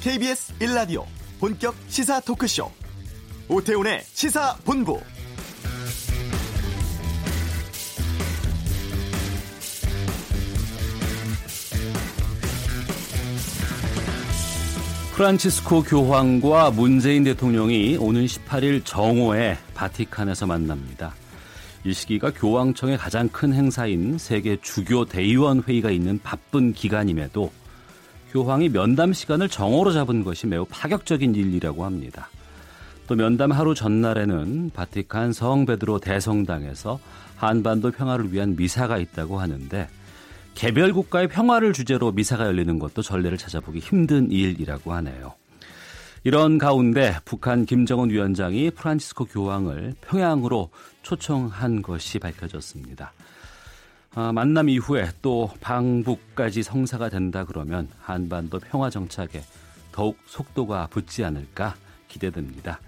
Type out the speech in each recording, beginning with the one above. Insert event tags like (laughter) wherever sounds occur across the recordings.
KBS 1라디오 본격 시사 토크쇼 오태훈의 시사본부 프란치스코 교황과 문재인 대통령이 오는 18일 정오에 바티칸에서 만납니다. 이 시기가 교황청의 가장 큰 행사인 세계 주교 대의원 회의가 있는 바쁜 기간임에도 교황이 면담 시간을 정오로 잡은 것이 매우 파격적인 일이라고 합니다. 또 면담 하루 전날에는 바티칸 성 베드로 대성당에서 한반도 평화를 위한 미사가 있다고 하는데 개별 국가의 평화를 주제로 미사가 열리는 것도 전례를 찾아보기 힘든 일이라고 하네요. 이런 가운데 북한 김정은 위원장이 프란치스코 교황을 평양으로 초청한 것이 밝혀졌습니다. 아, 만남 이후에 또 방북까지 성사가 된다 그러면 한반도 평화 정착에 더욱 속도가 붙지 않을까 기대됩니다.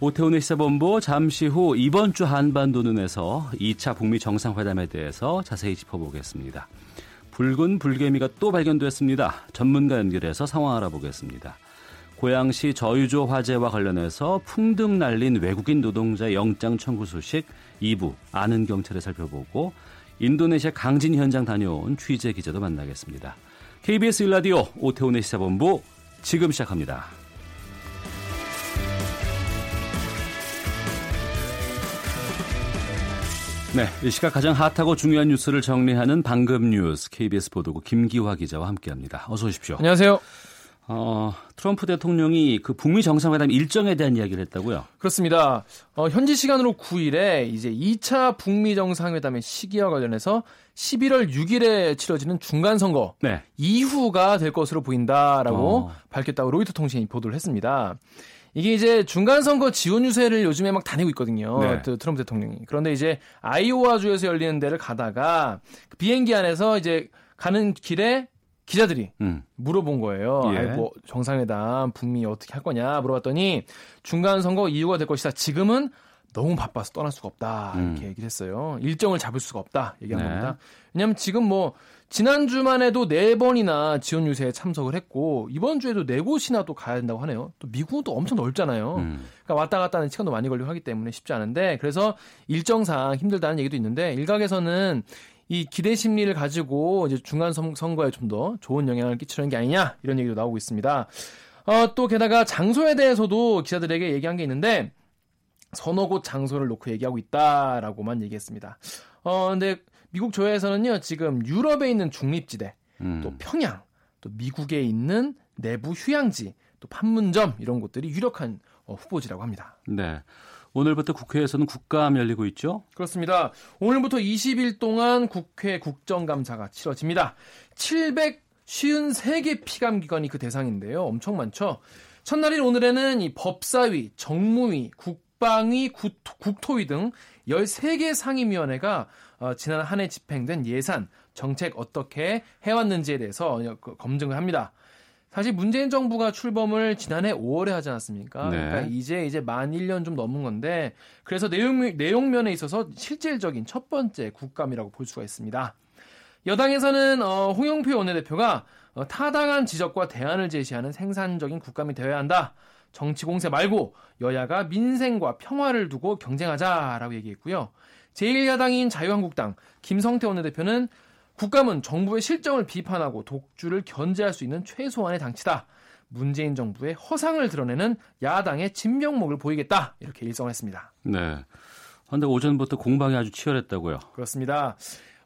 오태훈의 시사본부 잠시 후 이번 주 한반도 눈에서 2차 북미 정상회담에 대해서 자세히 짚어보겠습니다. 붉은 불개미가 또 발견됐습니다. 전문가 연결해서 상황 알아보겠습니다. 고양시 저유조 화재와 관련해서 풍등 날린 외국인 노동자 영장 청구 소식 2부 아는 경찰에 살펴보고 인도네시아 강진 현장 다녀온 취재 기자도 만나겠습니다. KBS 일라디오 오태훈의 시사본부 지금 시작합니다. 네, 이 시각 가장 핫하고 중요한 뉴스를 정리하는 방금 뉴스 KBS 보도국 김기화 기자와 함께합니다. 어서 오십시오. 안녕하세요. 어, 트럼프 대통령이 그 북미 정상회담 일정에 대한 이야기를 했다고요? 그렇습니다. 어, 현지 시간으로 9일에 이제 2차 북미 정상회담의 시기와 관련해서 11월 6일에 치러지는 중간 선거 네. 이후가 될 것으로 보인다라고 어. 밝혔다고 로이터 통신이 보도를 했습니다. 이게 이제 중간 선거 지원 유세를 요즘에 막 다니고 있거든요. 네. 트럼프 대통령이. 그런데 이제 아이오와 주에서 열리는 데를 가다가 그 비행기 안에서 이제 가는 길에 기자들이 음. 물어본 거예요. 예. 아이고 정상회담 북미 어떻게 할 거냐 물어봤더니 중간 선거 이유가 될 것이다. 지금은 너무 바빠서 떠날 수가 없다 이렇게 음. 얘기를 했어요. 일정을 잡을 수가 없다 얘기한 네. 겁니다. 왜냐하면 지금 뭐 지난 주만 해도 네 번이나 지원 유세에 참석을 했고 이번 주에도 네 곳이나 또 가야 된다고 하네요. 또 미국은 또 엄청 넓잖아요. 음. 그러니까 왔다 갔다 하는 시간도 많이 걸리고 하기 때문에 쉽지 않은데 그래서 일정상 힘들다는 얘기도 있는데 일각에서는 이 기대 심리를 가지고 이제 중간 선거에 좀 더 좋은 영향을 끼치는 게 아니냐 이런 얘기도 나오고 있습니다. 어, 또 게다가 장소에 대해서도 기자들에게 얘기한 게 있는데 서너 곳 장소를 놓고 얘기하고 있다라고만 얘기했습니다. 어, 근데 미국 조회에서는요, 지금 유럽에 있는 중립지대, 음. 또 평양, 또 미국에 있는 내부 휴양지, 또 판문점 이런 곳들이 유력한 어, 후보지라고 합니다. 네. 오늘부터 국회에서는 국감 열리고 있죠? 그렇습니다. 오늘부터 20일 동안 국회 국정감사가 치러집니다. 753개 피감기관이 그 대상인데요. 엄청 많죠? 첫날인 오늘에는 이 법사위, 정무위, 국방위, 국토 위 등 13개 상임위원회가 어, 지난 한 해 집행된 예산, 정책 어떻게 해왔는지에 대해서 그 검증을 합니다. 사실 문재인 정부가 출범을 지난해 5월에 하지 않았습니까? 네. 그러니까 이제 이제 만 1년 좀 넘은 건데 그래서 내용 내용면에 있어서 실질적인 첫 번째 국감이라고 볼 수가 있습니다. 여당에서는 어, 홍영표 원내대표가 어, 타당한 지적과 대안을 제시하는 생산적인 국감이 되어야 한다. 정치 공세 말고 여야가 민생과 평화를 두고 경쟁하자라고 얘기했고요. 제1야당인 자유한국당 김성태 원내대표는 국감은 정부의 실정을 비판하고 독주를 견제할 수 있는 최소한의 장치다. 문재인 정부의 허상을 드러내는 야당의 진면목을 보이겠다. 이렇게 일성했습니다. 네. 그런데 오전부터 공방이 아주 치열했다고요. 그렇습니다.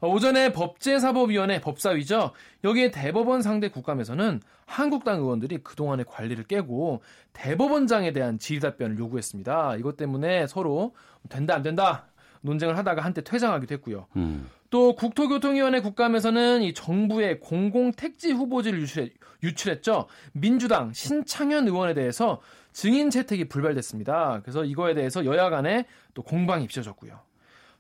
오전에 법제사법위원회 법사위죠. 여기에 대법원 상대 국감에서는 한국당 의원들이 그동안의 관리를 깨고 대법원장에 대한 질의답변을 요구했습니다. 이것 때문에 서로 된다 안 된다 논쟁을 하다가 한때 퇴장하기도 했고요. 음. 또 국토교통위원회 국감에서는 이 정부의 공공택지 후보지를 유출했, 유출했 죠. 민주당 신창현 의원에 대해서 증인 채택이 불발됐습니다. 그래서 이거에 대해서 여야 간에 또 공방이 빚어졌고요.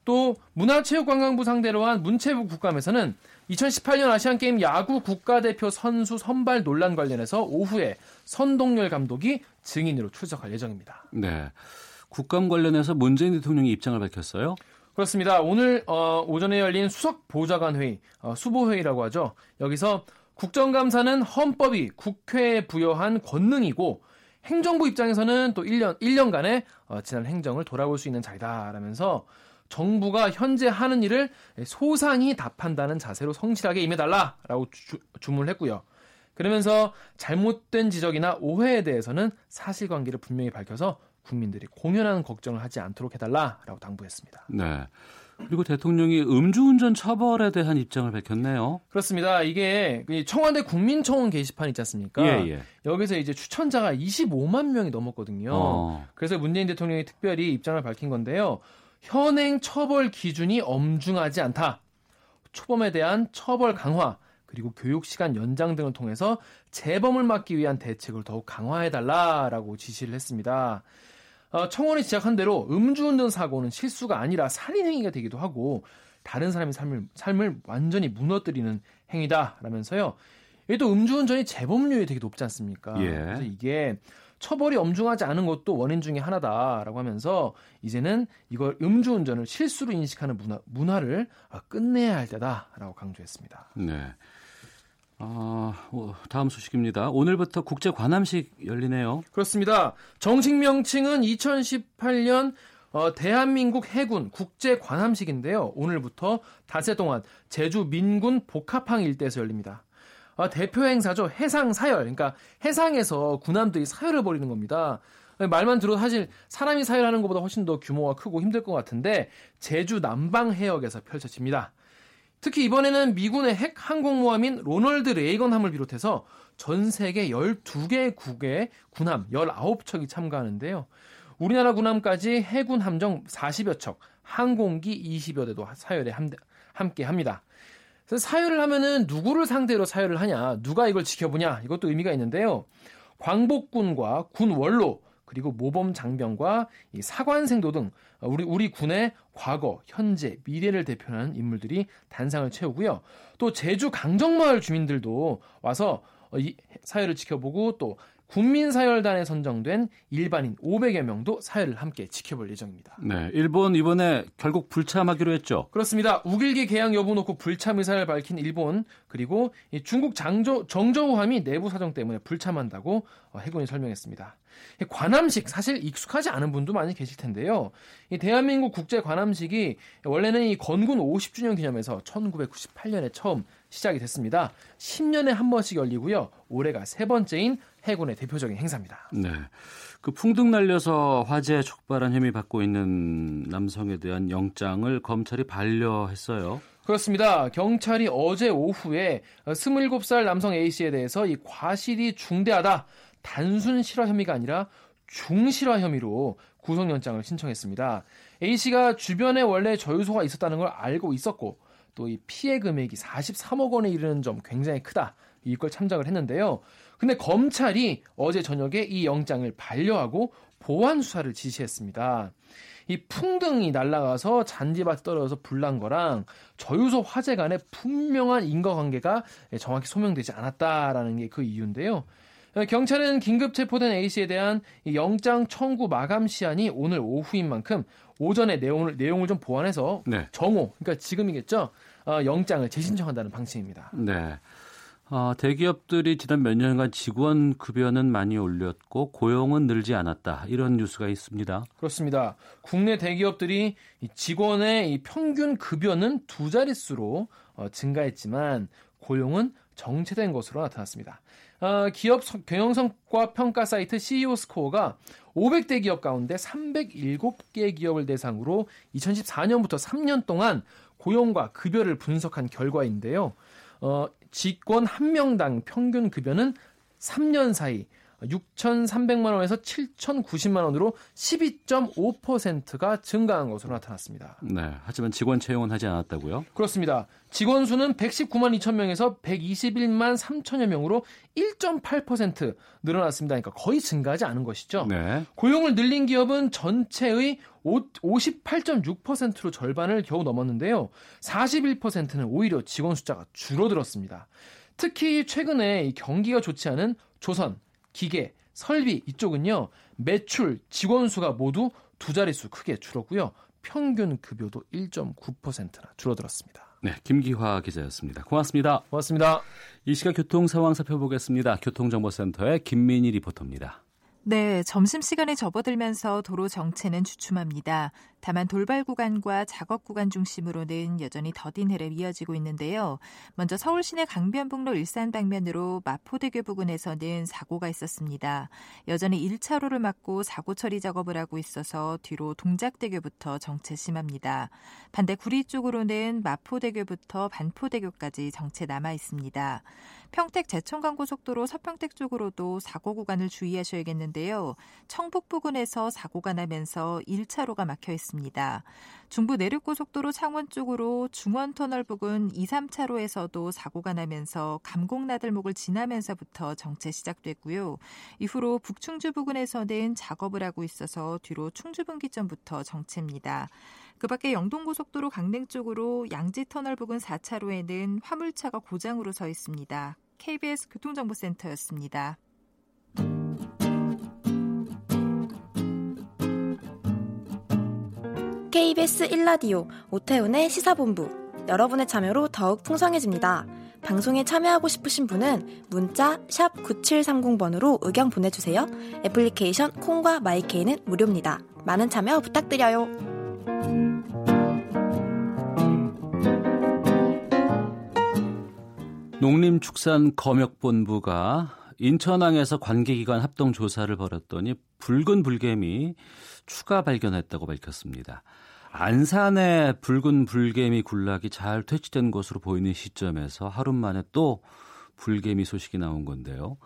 또 문화체육관광부 상대로 한 문체부 국감에서는 2018년 아시안게임 야구 국가대표 선수 선발 논란 관련해서 오후에 선동열 감독이 증인으로 출석할 예정입니다. 네. 국감 관련해서 문재인 대통령이 입장을 밝혔어요? 그렇습니다. 오늘 어, 오전에 열린 수석 보좌관 회의, 어, 수보 회의라고 하죠. 여기서 국정감사는 헌법이 국회에 부여한 권능이고 행정부 입장에서는 또 1년 1년간의 어, 지난 행정을 돌아볼 수 있는 자리다라면서 정부가 현재 하는 일을 소상히 답한다는 자세로 성실하게 임해달라라고 주, 주문을 했고요. 그러면서 잘못된 지적이나 오해에 대해서는 사실관계를 분명히 밝혀서 국민들이 공연하는 걱정을 하지 않도록 해달라라고 당부했습니다. 네. 그리고 대통령이 음주운전 처벌에 대한 입장을 밝혔네요. 그렇습니다. 이게 그 청와대 국민청원 게시판 있지 않습니까? 예, 예. 여기서 이제 추천자가 25만 명이 넘었거든요. 어. 그래서 문재인 대통령이 특별히 입장을 밝힌 건데요. 현행 처벌 기준이 엄중하지 않다. 초범에 대한 처벌 강화, 그리고 교육 시간 연장 등을 통해서 재범을 막기 위한 대책을 더욱 강화해달라라고 지시를 했습니다. 어, 청원이 지적한 대로 음주운전 사고는 실수가 아니라 살인행위가 되기도 하고 다른 사람의 삶을, 삶을 완전히 무너뜨리는 행위다라면서요. 이게 또 음주운전이 재범률이 되게 높지 않습니까? 예. 그래서 이게 처벌이 엄중하지 않은 것도 원인 중에 하나다라고 하면서 이제는 이걸 음주운전을 실수로 인식하는 문화, 문화를 끝내야 할 때다라고 강조했습니다. 네. 아, 다음 소식입니다. 오늘부터 국제 관함식 열리네요. 그렇습니다. 정식 명칭은 2018년 어, 대한민국 해군 국제 관함식인데요. 오늘부터 닷새 동안 제주 민군 복합항 일대에서 열립니다. 아, 대표 행사죠. 해상 사열. 그러니까 해상에서 군함들이 사열을 벌이는 겁니다. 말만 들어도 사실 사람이 사열하는 것보다 훨씬 더 규모가 크고 힘들 것 같은데 제주 남방 해역에서 펼쳐집니다. 특히 이번에는 미군의 핵 항공모함인 로널드 레이건함을 비롯해서 전 세계 12개 국의 군함 19척이 참가하는데요. 우리나라 군함까지 해군 함정 40여 척, 항공기 20여 대도 사열에 함께 합니다. 그래서 사열을 하면은 누구를 상대로 사열을 하냐, 누가 이걸 지켜보냐, 이것도 의미가 있는데요. 광복군과 군 원로, 그리고 모범 장병과 이 사관생도 등 우리 우리 군의 과거, 현재, 미래를 대표하는 인물들이 단상을 채우고요. 또 제주 강정마을 주민들도 와서 이 사열을 지켜보고 또 국민사열단에 선정된 일반인 500여 명도 사열을 함께 지켜볼 예정입니다. 네, 일본 이번에 결국 불참하기로 했죠. 그렇습니다. 우길기 개항 여부 놓고 불참 의사를 밝힌 일본 그리고 중국 장조, 정저우함이 내부 사정 때문에 불참한다고 어, 해군이 설명했습니다. 관함식 사실 익숙하지 않은 분도 많이 계실 텐데요. 이 대한민국 국제 관함식이 원래는 이 건군 50주년 기념해서 1998년에 처음 시작이 됐습니다. 10년에 한 번씩 열리고요. 올해가 세 번째인 해군의 대표적인 행사입니다. 네. 그 풍등 날려서 화재 촉발한 혐의 받고 있는 남성에 대한 영장을 검찰이 반려했어요. 그렇습니다. 경찰이 어제 오후에 27살 남성 A씨에 대해서 이 과실이 중대하다. 단순 실화 혐의가 아니라 중실화 혐의로 구속영장을 신청했습니다. A씨가 주변에 원래 저유소가 있었다는 걸 알고 있었고 또 이 피해 금액이 43억 원에 이르는 점 굉장히 크다. 이걸 참작을 했는데요. 근데 검찰이 어제 저녁에 이 영장을 반려하고 보완 수사를 지시했습니다. 이 풍등이 날아가서 잔디밭에 떨어져서 불난 거랑 저유소 화재 간의 분명한 인과관계가 정확히 소명되지 않았다라는 게 그 이유인데요. 경찰은 긴급 체포된 A씨에 대한 영장 청구 마감 시한이 오늘 오후인 만큼 오전에 내용을 내용을 좀 보완해서 네. 정오, 그러니까 지금이겠죠. 어, 영장을 재신청한다는 방침입니다. 네. 어, 대기업들이 지난 몇 년간 직원 급여는 많이 올렸고 고용은 늘지 않았다. 이런 뉴스가 있습니다. 그렇습니다. 국내 대기업들이 직원의 이 평균 급여는 두 자릿수로 어, 증가했지만 고용은 정체된 것으로 나타났습니다. 어, 기업 경영성과 평가 사이트 CEO 스코어가 500대 기업 가운데 307개 기업을 대상으로 2014년부터 3년 동안 고용과 급여를 분석한 결과인데요. 어, 직권 한 명당 평균 급여는 3년 사이 6,300만 원에서 7,090만 원으로 12.5%가 증가한 것으로 나타났습니다. 네. 하지만 직원 채용은 하지 않았다고요? 그렇습니다. 직원 수는 119만 2천 명에서 121만 3천여 명으로 1.8% 늘어났습니다. 그러니까 거의 증가하지 않은 것이죠. 네. 고용을 늘린 기업은 전체의 58.6%로 절반을 겨우 넘었는데요. 41%는 오히려 직원 숫자가 줄어들었습니다. 특히 최근에 경기가 좋지 않은 조선, 기계, 설비 이쪽은요. 매출, 직원 수가 모두 두 자릿수 크게 줄었고요. 평균 급여도 1.9%나 줄어들었습니다. 네, 김기화 기자였습니다. 고맙습니다. 고맙습니다. 이 시각 교통 상황 살펴보겠습니다. 교통정보센터의 김민희 리포터입니다. 네, 점심시간에 접어들면서 도로 정체는 주춤합니다. 다만 돌발 구간과 작업 구간 중심으로는 여전히 더딘 흐름 이어지고 있는데요. 먼저 서울 시내 강변북로 일산 방면으로 마포대교 부근에서는 사고가 있었습니다. 여전히 1차로를 막고 사고 처리 작업을 하고 있어서 뒤로 동작대교부터 정체 심합니다. 반대 구리 쪽으로는 마포대교부터 반포대교까지 정체 남아 있습니다. 평택 제천간고속도로 서평택 쪽으로도 사고 구간을 주의하셔야겠는데요. 청북 부근에서 사고가 나면서 1차로가 막혀 있습니다. 중부 내륙고속도로 창원 쪽으로 중원터널 부근 2, 3차로에서도 사고가 나면서 감곡나들목을 지나면서부터 정체 시작됐고요. 이후로 북충주 부근에서는 작업을 하고 있어서 뒤로 충주분기점부터 정체입니다. 그 밖에 영동고속도로 강릉 쪽으로 양지터널 부근 4차로에는 화물차가 고장으로 서 있습니다. KBS 교통정보센터였습니다. KBS 1라디오 오태훈의 시사본부 여러분의 참여로 더욱 풍성해집니다. 방송에 참여하고 싶으신 분은 문자 9730번으로 의견 보내주세요. 애플리케이션 콩과 마이케이는 무료입니다. 많은 참여 부탁드려요. 농림축산검역본부가 인천항에서 관계기관 합동 조사를 벌였더니 붉은 불개미 추가 발견했다고 밝혔습니다. 안산의 붉은 불개미 군락이 잘 퇴치된 것으로 보이는 시점에서 하루 만에 또 불개미 소식이 나온 건데요.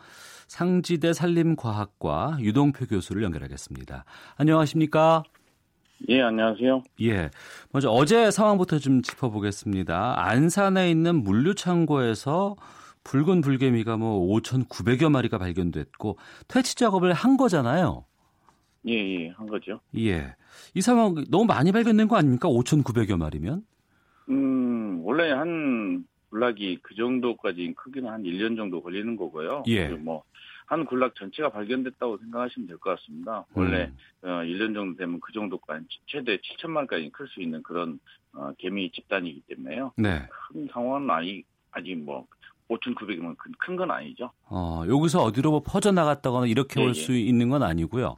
상지대 산림과학과 유동표 교수를 연결하겠습니다. 안녕하십니까? 예, 안녕하세요. 예. 먼저 어제 상황부터 좀 짚어보겠습니다. 안산에 있는 물류창고에서 붉은 불개미가 뭐 5,900여 마리가 발견됐고 퇴치 작업을 한 거잖아요. 예, 예, 한 거죠. 예. 이 상황 너무 많이 발견된 거 아닙니까? 5,900여 마리면? 음, 원래 한 군락이 그 정도까지 크기는 한 1년 정도 걸리는 거고요. 예. 뭐, 한 군락 전체가 발견됐다고 생각하시면 될 것 같습니다. 원래, 음. 어, 1년 정도 되면 그 정도까지, 최대 7천만까지 클 수 있는 그런, 어, 개미 집단이기 때문에요. 네. 큰 상황은 아니, 아직 뭐, 5,900이면 큰 건 아니죠. 어, 여기서 어디로 뭐 퍼져 나갔다거나 이렇게 예, 올 예. 수 있는 건 아니고요.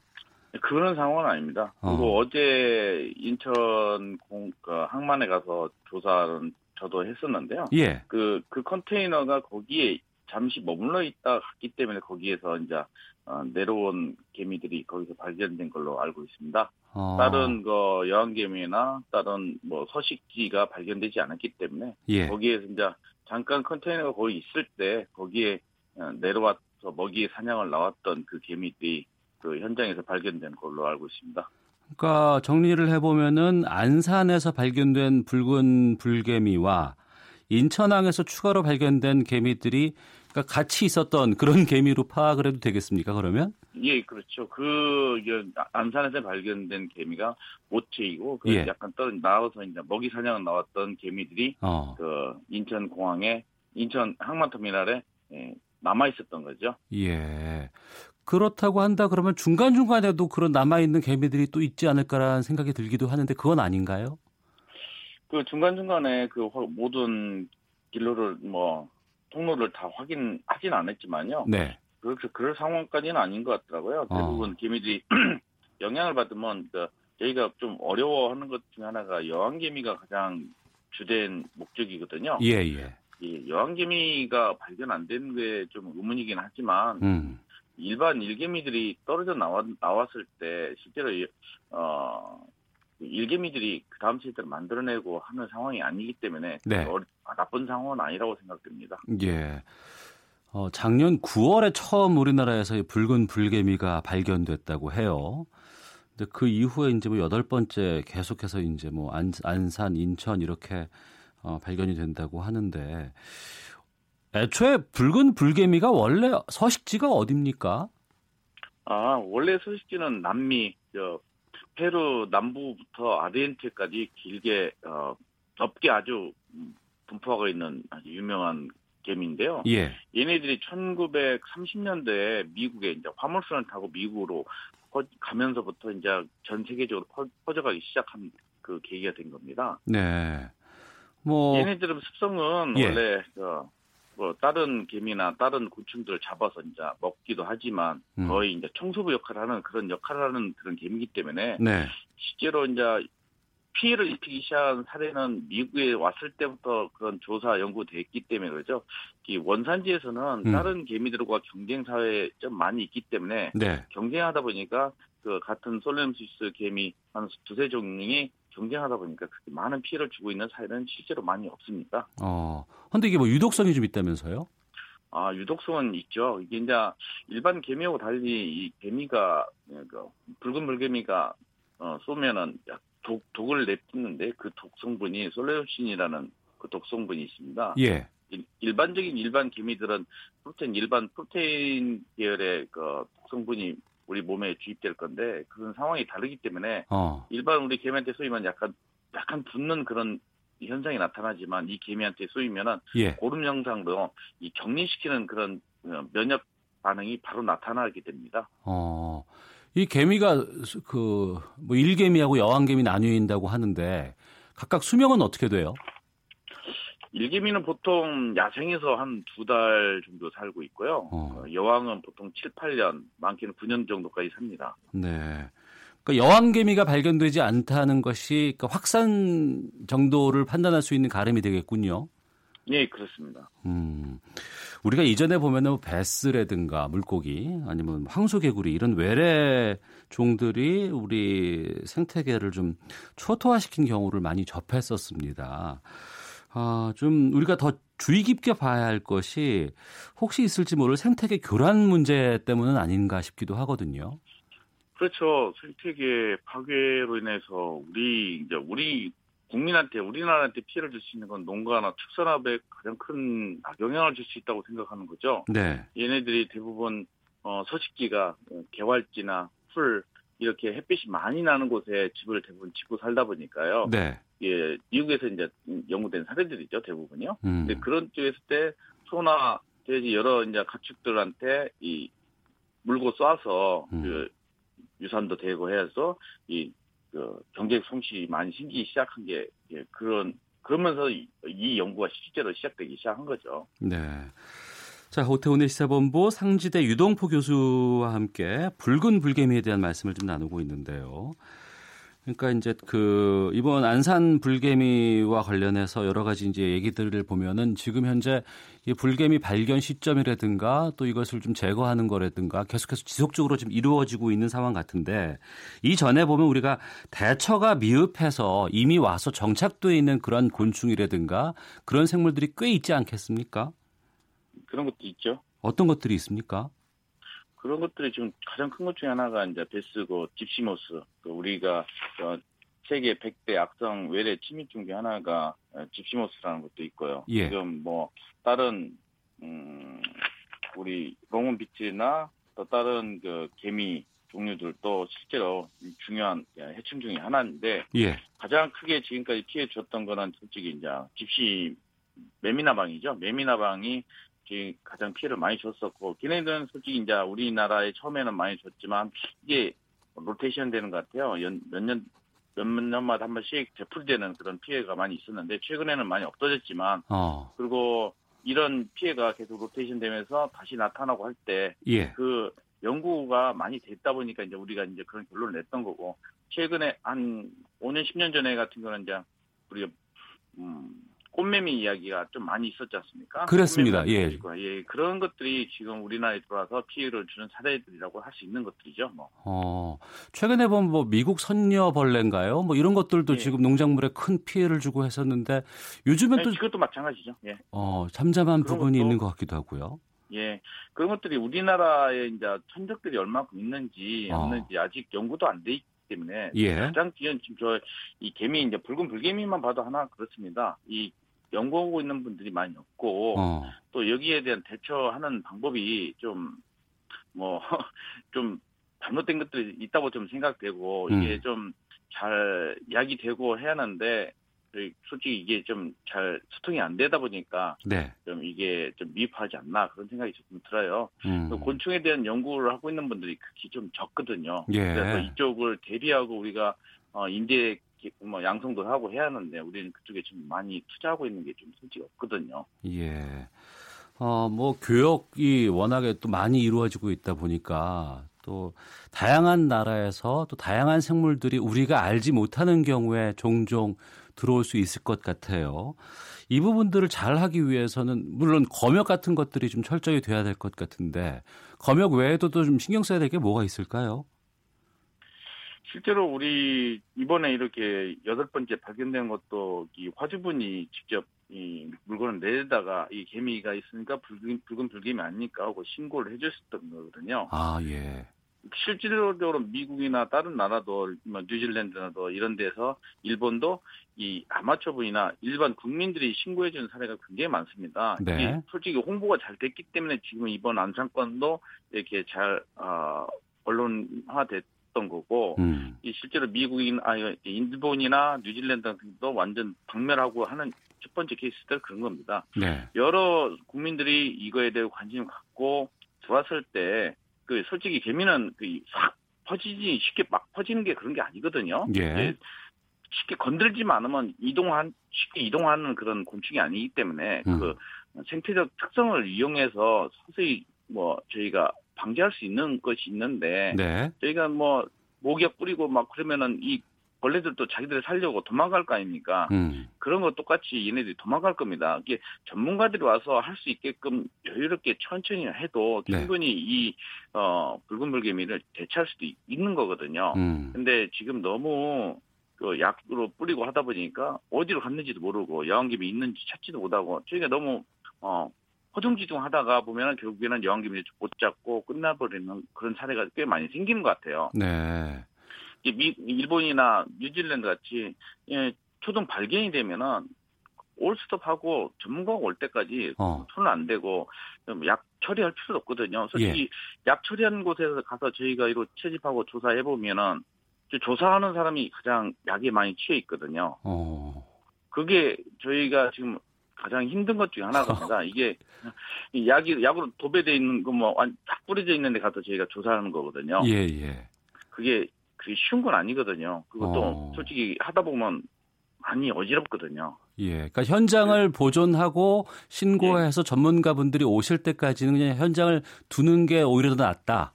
그런 상황은 아닙니다. 그리고 어. 제 인천 공, 그 항만에 가서 조사는 저도 했었는데요. 예. 그, 그 컨테이너가 거기에 잠시 머물러 있다 갔기 때문에 거기에서 이제 어, 내려온 개미들이 거기서 발견된 걸로 알고 있습니다. 어. 다른 그 여왕개미나 다른 뭐 서식지가 발견되지 않았기 때문에 예. 거기에서 이제 잠깐 컨테이너가 거기 있을 때 거기에 어, 내려와서 먹이에 사냥을 나왔던 그 개미들이 그 현장에서 발견된 걸로 알고 있습니다. 그러니까 정리를 해보면은 안산에서 발견된 붉은 불개미와 인천항에서 추가로 발견된 개미들이 그러니까 같이 있었던 그런 (laughs) 개미로 파악을 해도 되겠습니까? 그러면? 예, 그렇죠. 그 안산에서 발견된 개미가 모체이고 그 예. 약간 떨어 나와서 이제 먹이 사냥 나왔던 개미들이 어. 그 인천 공항에 인천 항만터미널에 예, 남아 있었던 거죠. 예. 그렇다고 한다 그러면 중간 중간에도 그런 남아 있는 개미들이 또 있지 않을까라는 생각이 들기도 하는데 그건 아닌가요? 그 중간 중간에 그 화- 모든 길로를 뭐 통로를 다 확인하진 않았지만요. 네. 그렇게 그럴 상황까지는 아닌 것 같더라고요. 어. 대부분 개미들이 (clears throat) 영향을 받으면 그 저희가 좀 어려워하는 것 중에 하나가 여왕개미가 가장 주된 목적이거든요. 예, 예. 이 여왕개미가 발견 안된게좀 의문이긴 하지만 음. 일반 일개미들이 떨어져 나왔, 나왔을 때 실제로 이- 어 일개미들이 그 다음 세대를 만들어내고 하는 상황이 아니기 때문에 네. 어, 나쁜 상황은 아니라고 생각됩니다. 예. 어, 작년 9월에 처음 우리나라에서 이 붉은 불개미가 발견됐다고 해요. 근데 그 이후에 이제 뭐 여덟 번째 계속해서 이제 뭐 안, 안산, 인천 이렇게 어, 발견이 된다고 하는데 애초에 붉은 불개미가 원래 서식지가 어딥니까? 아 원래 서식지는 남미 저 페루 남부부터 아르헨티나까지 길게 어, 넓게 아주 음, 분포하고 있는 아주 유명한 개미인데요. 예. 얘네들이 1930년대에 미국에 이제 화물선을 타고 미국으로 퍼- 가면서부터 이제 전 세계적으로 퍼, 져가기 시작한 그 계기가 된 겁니다. 네. 뭐 얘네들은 습성은 예. 원래 그, 뭐 다른 개미나 다른 곤충들을 잡아서 이제 먹기도 하지만 음. 거의 이제 청소부 역할을 하는 그런 역할을 하는 그런 개미이기 때문에 네. 실제로 이제 피해를 입히기 시작한 사례는 미국에 왔을 때부터 그런 조사 연구됐기 때문에 그러죠. 이 원산지에서는 음. 다른 개미들과 경쟁 사회에 좀 많이 있기 때문에 네. 경쟁하다 보니까 그 같은 솔렘시스 개미 한 두세 종이 경쟁하다 보니까 그렇게 많은 피해를 주고 있는 사례는 실제로 많이 없습니다. 어. 근데 이게 뭐 유독성이 좀 있다면서요? 아, 유독성은 있죠. 이게 이제 일반 개미하고 달리 이 개미가 그 붉은 물개미가 어, 쏘면은 독, 독을 내뿜는데 그 독성분이 솔레오신이라는 그 독성분이 있습니다. 예. 일, 반적인 일반 개미들은 프로테인 일반 프로테인 계열의 그 독성분이 우리 몸에 주입될 건데 그런 상황이 다르기 때문에 어. 일반 우리 개미한테 쏘이면 약간 약간 붓는 그런 현상이 나타나지만 이 개미한테 쏘이면은 예. 고름 영상도 이 격리시키는 그런 어, 면역 반응이 바로 나타나게 됩니다. 어. 이 개미가 그 뭐 일개미하고 여왕개미 나뉘어 있다고 하는데 각각 수명은 어떻게 돼요? 일개미는 보통 야생에서 한 두 달 정도 살고 있고요. 어. 어. 여왕은 보통 7, 8년, 많게는 9년 정도까지 삽니다. 네. 그러니까 여왕개미가 발견되지 않다는 것이 그러니까 확산 정도를 판단할 수 있는 가름이 되겠군요. 네, 그렇습니다. 음. 우리가 이전에 보면은 뭐 베스라든가 물고기 아니면 황소개구리 이런 외래 종들이 우리 생태계를 좀 초토화시킨 경우를 많이 접했었습니다. 아, 좀 우리가 더 주의 깊게 봐야 할 것이 혹시 있을지 모를 생태계 교란 문제 때문은 아닌가 싶기도 하거든요. 그렇죠. 생태계 파괴로 인해서 우리 이제 우리 국민한테 우리나라한테 피해를 줄 수 있는 건 농가나 축산업에 가장 큰 악영향을 줄 수 있다고 생각하는 거죠. 네. 얘네들이 대부분 어, 서식지가 개활지나 풀 이렇게 햇빛이 많이 나는 곳에 집을 대부분 짓고 살다 보니까요. 네. 예, 미국에서 이제 연구된 사례들이죠 대부분요. 음. 근데 그런 쪽에 있을 때 소나 돼지 여러 이제 가축들한테 이 물고 쏴서 음. 그 유산도 되고 해서 이 그 경제 성실이 많이 생기기 시작한 게 예, 그런 그러면서 이, 이 연구가 실제로 시작되기 시작한 거죠. 네. 자, 오태훈의 시사본부 상지대 유동포 교수와 함께 붉은 불개미에 대한 말씀을 좀 나누고 있는데요. 그러니까 이제 그 이번 안산 불개미와 관련해서 여러 가지 이제 얘기들을 보면은 지금 현재 이 불개미 발견 시점이라든가 또 이것을 좀 제거하는 거라든가 계속해서 지속적으로 좀 이루어지고 있는 상황 같은데 이전에 보면 우리가 대처가 미흡해서 이미 와서 정착돼 있는 그런 곤충이라든가 그런 생물들이 꽤 있지 않겠습니까? 그런 것도 있죠. 어떤 것들이 있습니까? 그런 것들이 지금 가장 큰 것 중에 하나가 이제 베스고 집시모스. 그 우리가 어, 세계 100대 악성 외래 침입종 중에 하나가 어, 집시모스라는 것도 있고요. 예. 지금 뭐 다른 음 우리 롱은 비트나 또 다른 그 개미 종류들도 실제로 중요한 해충 중에 하나인데 예. 가장 크게 지금까지 피해 줬던 거는 솔직히 이제 집시 매미나방이죠. 매미나방이 가장 피해를 많이 줬었고 걔네들은 솔직히 이제 우리나라에 처음에는 많이 줬지만 이게 로테이션 되는 것 같아요. 몇 년, 몇 년마다 한 번씩 되풀이되는 그런 피해가 많이 있었는데 최근에는 많이 없어졌지만 어. 그리고 이런 피해가 계속 로테이션 되면서 다시 나타나고 할 때그 예. 그 연구가 많이 됐다 보니까 이제 우리가 이제 그런 결론을 냈던 거고 최근에 한 5년 10년 전에 같은 거는 이제 우리 음 꽃매미 이야기가 좀 많이 있었지 않습니까? 그렇습니다. 예. 예. 그런 것들이 지금 우리나라에 들어와서 피해를 주는 사례들이라고 할 수 있는 것들이죠. 뭐. 어, 최근에 보면 뭐 미국 선녀벌레인가요? 뭐 이런 것들도 예. 지금 농작물에 큰 피해를 주고 했었는데 요즘엔 네, 또 이것도 마찬가지죠. 예. 어, 잠잠한 부분이 것도, 있는 것 같기도 하고요. 예. 그런 것들이 우리나라에 이제 천적들이 얼마큼 있는지 어. 없는지 아직 연구도 안 돼 있기 때문에 예. 가장 지금 저 이 개미 이제 붉은 불개미만 봐도 하나 그렇습니다. 이 연구하고 있는 분들이 많이 없고 어. 또 여기에 대한 대처하는 방법이 좀 뭐좀 뭐, (laughs) 잘못된 것들이 있다고 좀 생각되고 음. 이게 좀잘 이야기되고 해야 하는데 솔직히 이게 좀 잘 소통이 안 되다 보니까 네. 좀 이게 좀 미흡하지 않나 그런 생각이 조금 들어요. 음. 곤충에 대한 연구를 하고 있는 분들이 극히 좀 적거든요. 예. 그래서 이쪽을 대비하고 우리가 어 인제 뭐 양성도 하고 해야 하는데 우리는 그쪽에 좀 많이 투자하고 있는 게 좀 솔직히 없거든요. 예. 어, 뭐 교역이 워낙에 또 많이 이루어지고 있다 보니까 또 다양한 나라에서 또 다양한 생물들이 우리가 알지 못하는 경우에 종종 들어올 수 있을 것 같아요. 이 부분들을 잘 하기 위해서는 물론 검역 같은 것들이 좀 철저히 돼야 될 것 같은데 검역 외에도 또 좀 신경 써야 될 게 뭐가 있을까요? 실제로 우리 이번에 이렇게 여덟 번째 발견된 것도 이 화주분이 직접 이 물건을 내다가 이 개미가 있으니까 붉은 붉은 불개미 아닙니까 하고 신고를 해줬었던 거거든요. 아 예. 실질적으로 미국이나 다른 나라도 뭐 뉴질랜드나도 이런 데서 일본도 이 아마추어분이나 일반 국민들이 신고해 주는 사례가 굉장히 많습니다. 네. 솔직히 홍보가 잘 됐기 때문에 지금 이번 안상권도 이렇게 잘 어, 언론화됐 던 거고 음. 이 실제로 미국인 아 일본이나 뉴질랜드도 완전 박멸하고 하는 첫 번째 케이스들 그런 겁니다. 네. 여러 국민들이 이거에 대해 관심을 갖고 들어왔을 때 그 솔직히 개미는 그확 퍼지지 쉽게 막 퍼지는 게 그런 게 아니거든요. 예. 쉽게 건들지만 않으면 이동한 쉽게 이동하는 그런 곤충이 아니기 때문에 음. 그 생태적 특성을 이용해서 서서히 뭐 저희가 방지할 수 있는 것이 있는데 네. 저희가 뭐 목약 뿌리고 막 그러면은 이 벌레들도 자기들 살려고 도망갈 거 아닙니까? 음. 그런 것 똑같이 얘네들이 도망갈 겁니다. 이게 전문가들이 와서 할 수 있게끔 여유롭게 천천히 해도 네. 충분히 이, 어, 붉은 물개미를 대체할 수도 있- 있는 거거든요. 음. 근데 지금 너무 그 약으로 뿌리고 하다 보니까 어디로 갔는지도 모르고 여왕개미 있는지 찾지도 못하고 저희가 너무, 어, 허둥지둥 하다가 보면은 결국에는 여왕개미를 못 잡고 끝나버리는 그런 사례가 꽤 많이 생기는 것 같아요. 네. 이 미, 일본이나 뉴질랜드 같이 예, 초동 발견이 되면은 올스톱하고 전문가가 올 때까지 어. 손은 안 대고 좀약 처리할 필요도 없거든요. 솔직히 약 처리하는 곳에서 가서 저희가 이거 채집하고 조사해 보면은 조사하는 사람이 가장 약에 많이 취해 있거든요. 어. 그게 저희가 지금 가장 힘든 것 중에 하나입니다. (laughs) 이게 이 약이 약으로 도배돼 있는 거뭐딱 뿌려져 있는 데 가서 저희가 조사하는 거거든요. 예, 예. 그게 그게 쉬운 건 아니거든요. 그것도 어. 솔직히 하다 보면 많이 어지럽거든요. 예. 그러니까 현장을 네. 보존하고 신고해서 전문가분들이 오실 때까지는 그냥 현장을 두는 게 오히려 더 낫다.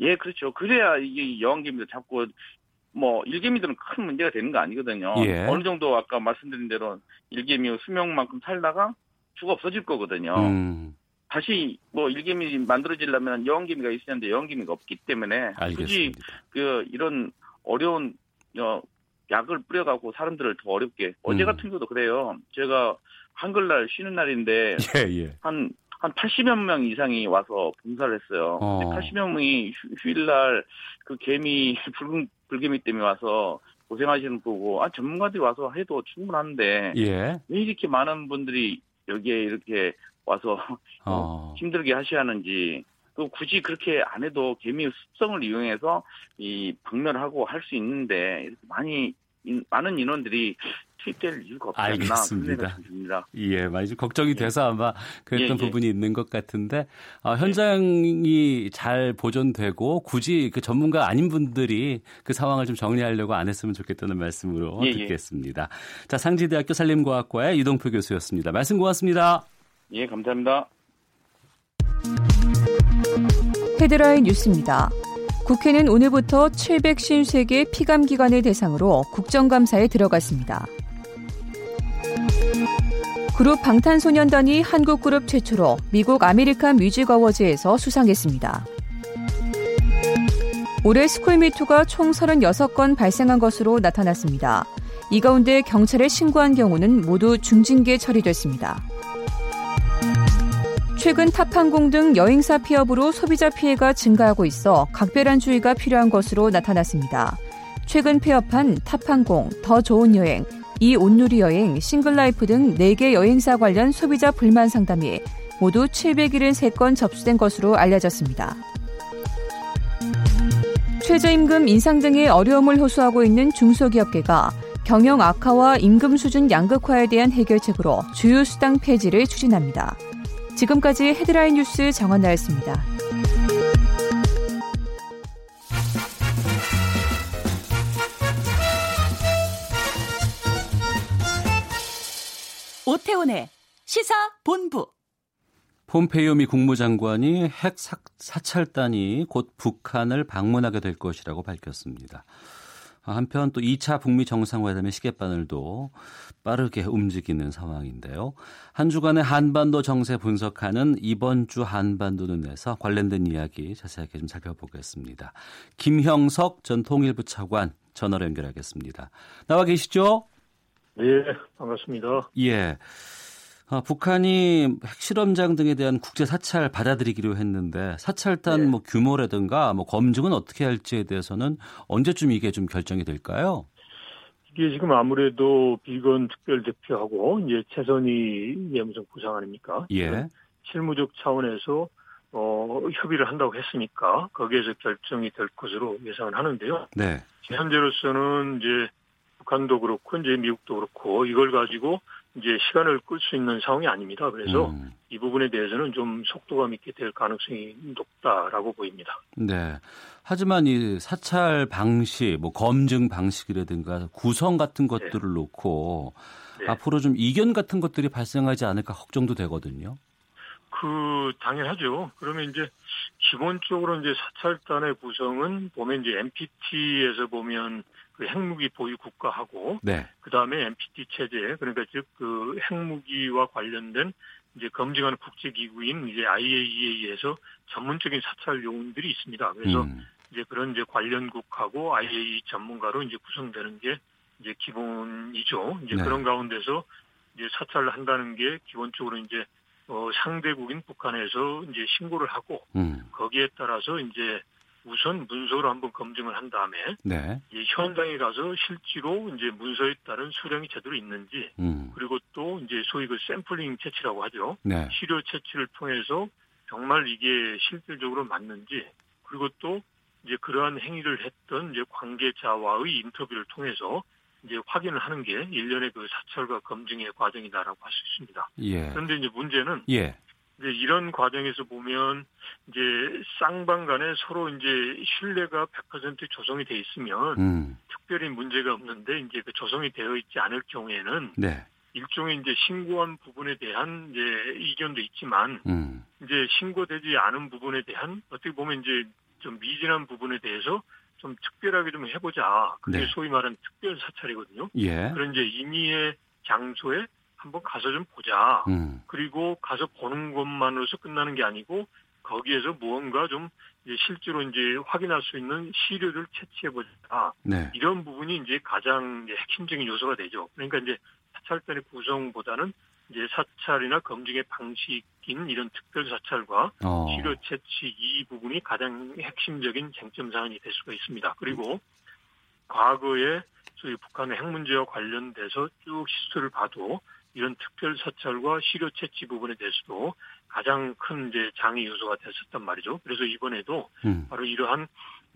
예, 그렇죠. 그래야 이게 여왕개미도 잡고 뭐 일개미들은 큰 문제가 되는 거 아니거든요. 예. 어느 정도 아까 말씀드린 대로 일개미 수명만큼 살다가 죽어 없어질 거거든요. 음. 다시 뭐 일개미 만들어지려면 여왕개미가 있었는데 여왕개미가 없기 때문에 굳이 알겠습니다. 그 이런 어려운 어, 약을 뿌려갖고 사람들을 더 어렵게 어제 음. 같은 경우도 그래요. 제가 한글날 쉬는 날인데 예, 예. 한 한 80여 명 이상이 와서 봉사를 했어요. 어. 근데 80여 명이 휴- 휴일날 그 개미 (laughs) 붉은 불개미 때문에 와서 고생하시는 거고 아 전문가들이 와서 해도 충분한데 예. 왜 이렇게 많은 분들이 여기에 이렇게 와서 어. 힘들게 하셔야 하는지 또 굳이 그렇게 안 해도 개미의 습성을 이용해서 이 박멸하고 할 수 있는데 이렇게 많이 인- 많은 인원들이 투입될 이유가 없지 알겠습니다. 예, 많이 좀 걱정이 돼서 아마 그랬던 예, 예. 부분이 있는 것 같은데 어, 현장이 잘 보존되고 굳이 그 전문가 아닌 분들이 그 상황을 좀 정리하려고 안 했으면 좋겠다는 말씀으로 예, 예. 듣겠습니다. 자, 상지대학교 산림과학과의 이동표 교수였습니다. 말씀 고맙습니다. 예, 감사합니다. 헤드라인 뉴스입니다. 국회는 오늘부터 753개 피감기관을 대상으로 국정감사에 들어갔습니다. 그룹 방탄소년단이 한국 그룹 최초로 미국 아메리칸 뮤직 어워즈에서 수상했습니다. 올해 스쿨미투가 총 36건 발생한 것으로 나타났습니다. 이 가운데 경찰에 신고한 경우는 모두 중징계 처리됐습니다. 최근 탑항공 등 여행사 폐업으로 소비자 피해가 증가하고 있어 각별한 주의가 필요한 것으로 나타났습니다. 최근 폐업한 탑항공, 더 좋은 여행, 이 온누리 여행, 싱글라이프 등 4개 여행사 관련 소비자 불만 상담이 모두 773건 접수된 것으로 알려졌습니다. 최저임금 인상 등의 어려움을 호소하고 있는 중소기업계가 경영 악화와 임금 수준 양극화에 대한 해결책으로 주휴수당 폐지를 추진합니다. 지금까지 헤드라인 뉴스 정한나였습니다. 오태훈의 시사 본부. 폼페이오 미 국무장관이 핵 사찰단이 곧 북한을 방문하게 될 것이라고 밝혔습니다. 한편 또 2차 북미 정상회담의 시계바늘도 빠르게 움직이는 상황인데요. 한 주간의 한반도 정세 분석하는 이번 주 한반도 눈에서 관련된 이야기 자세하게 좀 살펴보겠습니다. 김형석 전 통일부 차관 전화로 연결하겠습니다. 나와 계시죠? 네, 반갑습니다. 예. 아, 북한이 핵실험장 등에 대한 국제 사찰 받아들이기로 했는데 사찰단 네. 뭐 규모라든가 뭐 검증은 어떻게 할지에 대해서는 언제쯤 이게 좀 결정이 될까요? 이게 지금 아무래도 비건 특별 대표하고 이제 최선희 예무성 부상 아닙니까? 예. 실무적 차원에서 어, 협의를 한다고 했으니까 거기에서 결정이 될 것으로 예상을 하는데요. 네. 현재로서는 이제 북한도 그렇고 이제 미국도 그렇고 이걸 가지고 이제 시간을 끌 수 있는 상황이 아닙니다. 그래서 음. 이 부분에 대해서는 좀 속도감 있게 될 가능성이 높다라고 보입니다. 네. 하지만 이 사찰 방식, 뭐 검증 방식이라든가 구성 같은 것들을 네. 놓고 네. 앞으로 좀 이견 같은 것들이 발생하지 않을까 걱정도 되거든요. 그 당연하죠. 그러면 이제 기본적으로 이제 사찰단의 구성은 보면 이제 NPT에서 보면 그 핵무기 보유 국가하고 네. 그다음에 NPT 체제 그러니까 즉 그 핵무기와 관련된 이제 검증하는 국제 기구인 이제 IAEA에서 전문적인 사찰 요원들이 있습니다. 그래서 음. 이제 그런 이제 관련국하고 IAEA 전문가로 이제 구성되는 게 이제 기본이죠. 이제 네. 그런 가운데서 이제 사찰을 한다는 게 기본적으로 이제 어 상대국인 북한에서 이제 신고를 하고 음. 거기에 따라서 이제 우선 문서로 한번 검증을 한 다음에 네. 이 현장에 가서 실제로 이제 문서에 따른 수령이 제대로 있는지 음. 그리고 또 이제 소위 그 샘플링 채취라고 하죠. 네. 시료 채취를 통해서 정말 이게 실질적으로 맞는지 그리고 또 이제 그러한 행위를 했던 이제 관계자와의 인터뷰를 통해서 이제 확인을 하는 게 일련의 그 사찰과 검증의 과정이다라고 할 수 있습니다. 예. 그런데 이제 문제는 예. 이제 이런 과정에서 보면 이제 쌍방 간에 서로 이제 신뢰가 100% 조성이 돼 있으면 음. 특별히 문제가 없는데 이제 그 조성이 되어 있지 않을 경우에는 네. 일종의 이제 신고한 부분에 대한 이제 이견도 있지만 음. 이제 신고되지 않은 부분에 대한 어떻게 보면 이제 좀 미진한 부분에 대해서 좀 특별하게 좀 해보자. 그게 네. 소위 말하는 특별 사찰이거든요. 예. 그런 이제 임의의 장소에 한번 가서 좀 보자. 음. 그리고 가서 보는 것만으로서 끝나는 게 아니고 거기에서 무언가 좀 이제 실제로 이제 확인할 수 있는 시료를 채취해 보자. 네. 이런 부분이 이제 가장 이제 핵심적인 요소가 되죠. 그러니까 이제 사찰단의 구성보다는 이제 사찰이나 검증의 방식인 이런 특별 사찰과 어. 시료 채취 이 부분이 가장 핵심적인 쟁점 사안이 될 수가 있습니다. 그리고 과거에 소위 북한의 핵 문제와 관련돼서 쭉 히스토리를 봐도 이런 특별 사찰과 시료 채취 부분에 대해서도 가장 큰 이제 장애 요소가 됐었단 말이죠. 그래서 이번에도 음. 바로 이러한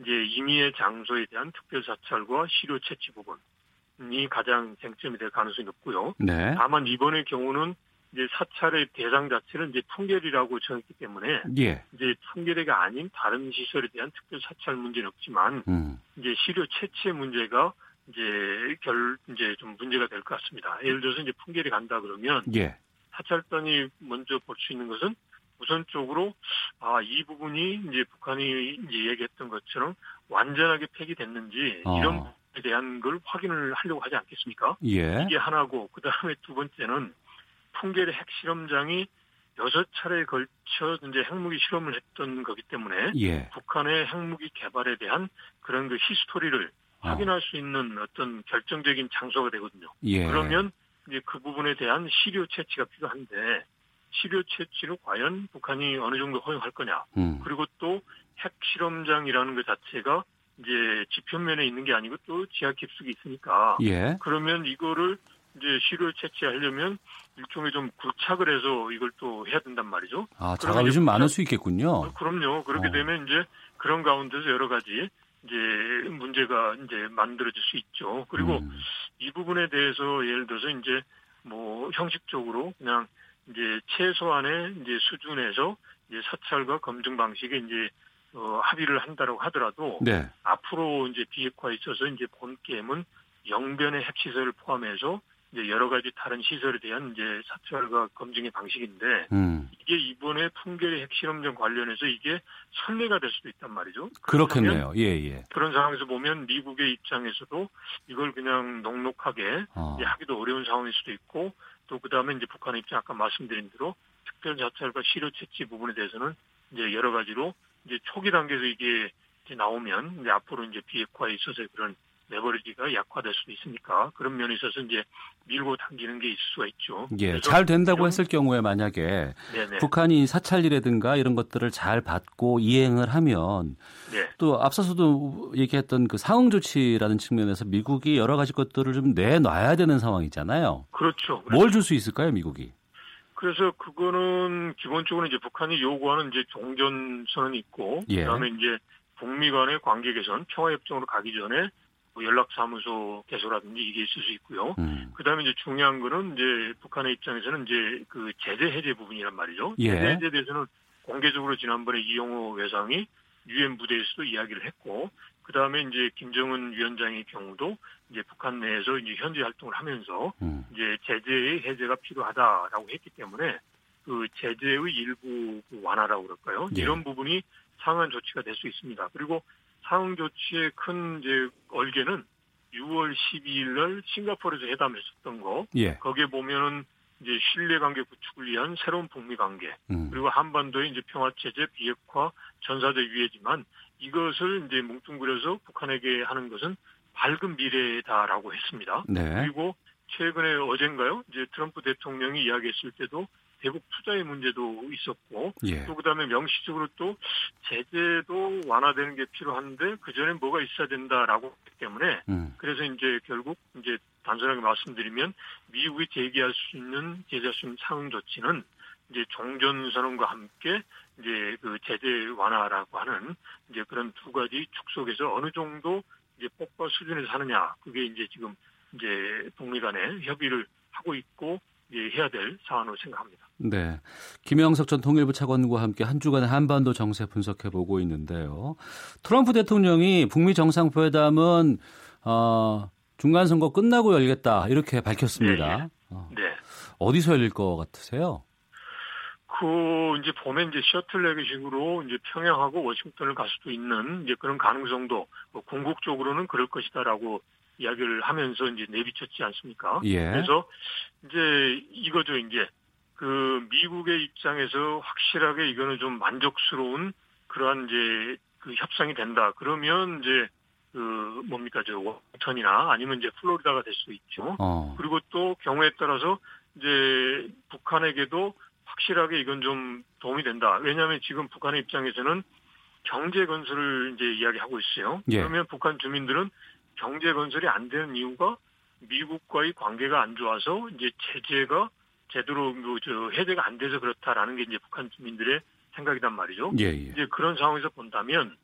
이제 임의의 장소에 대한 특별 사찰과 시료 채취 부분이 가장 쟁점이 될 가능성이 높고요. 네. 다만 이번의 경우는 이제 사찰의 대상 자체는 이제 풍계리라고 정했기 때문에 예. 이제 풍계리가 아닌 다른 시설에 대한 특별 사찰 문제는 없지만 음. 이제 시료 채취의 문제가 이제 결 이제 좀 문제가 될 것 같습니다. 예를 들어서 이제 풍계리 간다 그러면 예. 사찰단이 먼저 볼 수 있는 것은 우선적으로 아 이 부분이 이제 북한이 이제 얘기했던 것처럼 완전하게 폐기됐는지 어. 이런 부분에 대한 걸 확인을 하려고 하지 않겠습니까? 예. 이게 하나고 그 다음에 두 번째는 풍계리 핵실험장이 여섯 차례에 걸쳐 이제 핵무기 실험을 했던 거기 때문에 예. 북한의 핵무기 개발에 대한 그런 그 히스토리를 어. 확인할 수 있는 어떤 결정적인 장소가 되거든요. 예. 그러면 이제 그 부분에 대한 시료 채취가 필요한데 시료 채취로 과연 북한이 어느 정도 허용할 거냐. 음. 그리고 또 핵실험장이라는 것 자체가 이제 지표면에 있는 게 아니고 또 지하 깊숙이 있으니까 예. 그러면 이거를 이제 시료 채취하려면 일종의 좀 구착을 해서 이걸 또 해야 된단 말이죠. 아, 작업이 좀 많을 수 있겠군요. 어, 그럼요. 그렇게 어. 되면 이제 그런 가운데서 여러 가지 이제 문제가 이제 만들어질 수 있죠. 그리고 음. 이 부분에 대해서 예를 들어서 이제 뭐 형식적으로 그냥 이제 최소한의 이제 수준에서 이제 사찰과 검증 방식에 이제 어, 합의를 한다고 하더라도 네. 앞으로 이제 비핵화에 있어서 이제 본 게임은 영변의 핵시설을 포함해서 이제 여러 가지 다른 시설에 대한 이제 사찰과 검증의 방식인데 음. 이게 이번에 풍계리 핵실험전 관련해서 이게 선례가 될 수도 있단 말이죠. 그렇겠네요. 예, 예. 그런 상황에서 보면 미국의 입장에서도 이걸 그냥 넉넉하게 어. 하기도 어려운 상황일 수도 있고 또 그다음에 이제 북한의 입장 아까 말씀드린 대로 특별 자찰과 시료 채취 부분에 대해서는 이제 여러 가지로 이제 초기 단계에서 이게 이제 나오면 이제 앞으로 이제 비핵화에 있어서 그런 레버리지가 약화될 수도 있으니까 그런 면에 있어서 이제 밀고 당기는 게 있을 수가 있죠. 예, 잘 된다고 했을 경우에 만약에 네네. 북한이 사찰이라든가 이런 것들을 잘 받고 이행을 하면 네. 또 앞서서도 얘기했던 그 상응 조치라는 측면에서 미국이 여러 가지 것들을 좀 내놔야 되는 상황이잖아요. 그렇죠. 그렇죠. 뭘줄 수 있을까요, 미국이? 그래서 그거는 기본적으로 이제 북한이 요구하는 이제 종전선언이 있고 예. 그다음에 이제 북미 간의 관계 개선, 평화협정으로 가기 전에 뭐 연락사무소 개소라든지 이게 있을 수 있고요. 음. 그다음에 이제 중요한 거는 이제 북한의 입장에서는 이제 그 제재 해제 부분이란 말이죠. 예. 제재 해제에 대해서는 공개적으로 지난번에 이용호 외상이 유엔 부대에서도 이야기를 했고, 그 다음에 이제 김정은 위원장의 경우도 이제 북한 내에서 이제 현지 활동을 하면서 음. 이제 제재의 해제가 필요하다라고 했기 때문에 그 제재의 일부 그 완화라고 그럴까요? 예. 이런 부분이 상한 조치가 될 수 있습니다. 그리고 상응 조치의 큰 이제 얼개는 6월 12일 날 싱가포르에서 회담했었던 거. 예. 거기에 보면은 이제 신뢰 관계 구축을 위한 새로운 북미 관계 음. 그리고 한반도의 이제 평화 체제 비핵화 전사적 유예지만 이것을 이제 뭉뚱그려서 북한에게 하는 것은 밝은 미래다라고 했습니다. 네. 그리고 최근에 어젠가요? 이제 트럼프 대통령이 이야기했을 때도 대북 투자의 문제도 있었고 예. 또 그다음에 명시적으로 또 제재도 완화되는 게 필요한데 그 전에 뭐가 있어야 된다라고 했기 때문에 음. 그래서 이제 결국 이제 단순하게 말씀드리면 미국이 제기할 수 있는 제재할 수 있는 상응 조치는 이제 종전 선언과 함께 이제 그 제재 완화라고 하는 이제 그런 두 가지 축 속에서 어느 정도 이제 폭파 수준에서 하느냐 그게 이제 지금 이제 북미 간에 협의를 하고 있고 예, 해야 될 사안으로 생각합니다. 네. 김영석 전 통일부 차관과 함께 한 주간의 한반도 정세 분석해 보고 있는데요. 트럼프 대통령이 북미 정상회담은 어, 중간 선거 끝나고 열겠다 이렇게 밝혔습니다. 네. 어. 네. 어디서 열릴 것 같으세요? 그 이제 보면 이제 셔틀레그식으로 이제 평양하고 워싱턴을 갈 수도 있는 이제 그런 가능성도 뭐 궁극적으로는 그럴 것이다라고 이야기를 하면서 이제 내비쳤지 않습니까? 예. 그래서 이제 이거죠 이제 그 미국의 입장에서 확실하게 이거는 좀 만족스러운 그러한 이제 그 협상이 된다. 그러면 이제 그 뭡니까 저 워싱턴이나 아니면 이제 플로리다가 될 수 있죠. 어. 그리고 또 경우에 따라서 이제 북한에게도 확실하게 이건 좀 도움이 된다. 왜냐하면 지금 북한의 입장에서는 경제 건설을 이제 이야기하고 있어요. 예. 그러면 북한 주민들은 경제 건설이 안 되는 이유가 미국과의 관계가 안 좋아서 이제 제재가 제대로 뭐저 해제가 안 돼서 그렇다라는 게 이제 북한 주민들의 생각이란 말이죠. 예, 예. 이제 그런 상황에서 본다면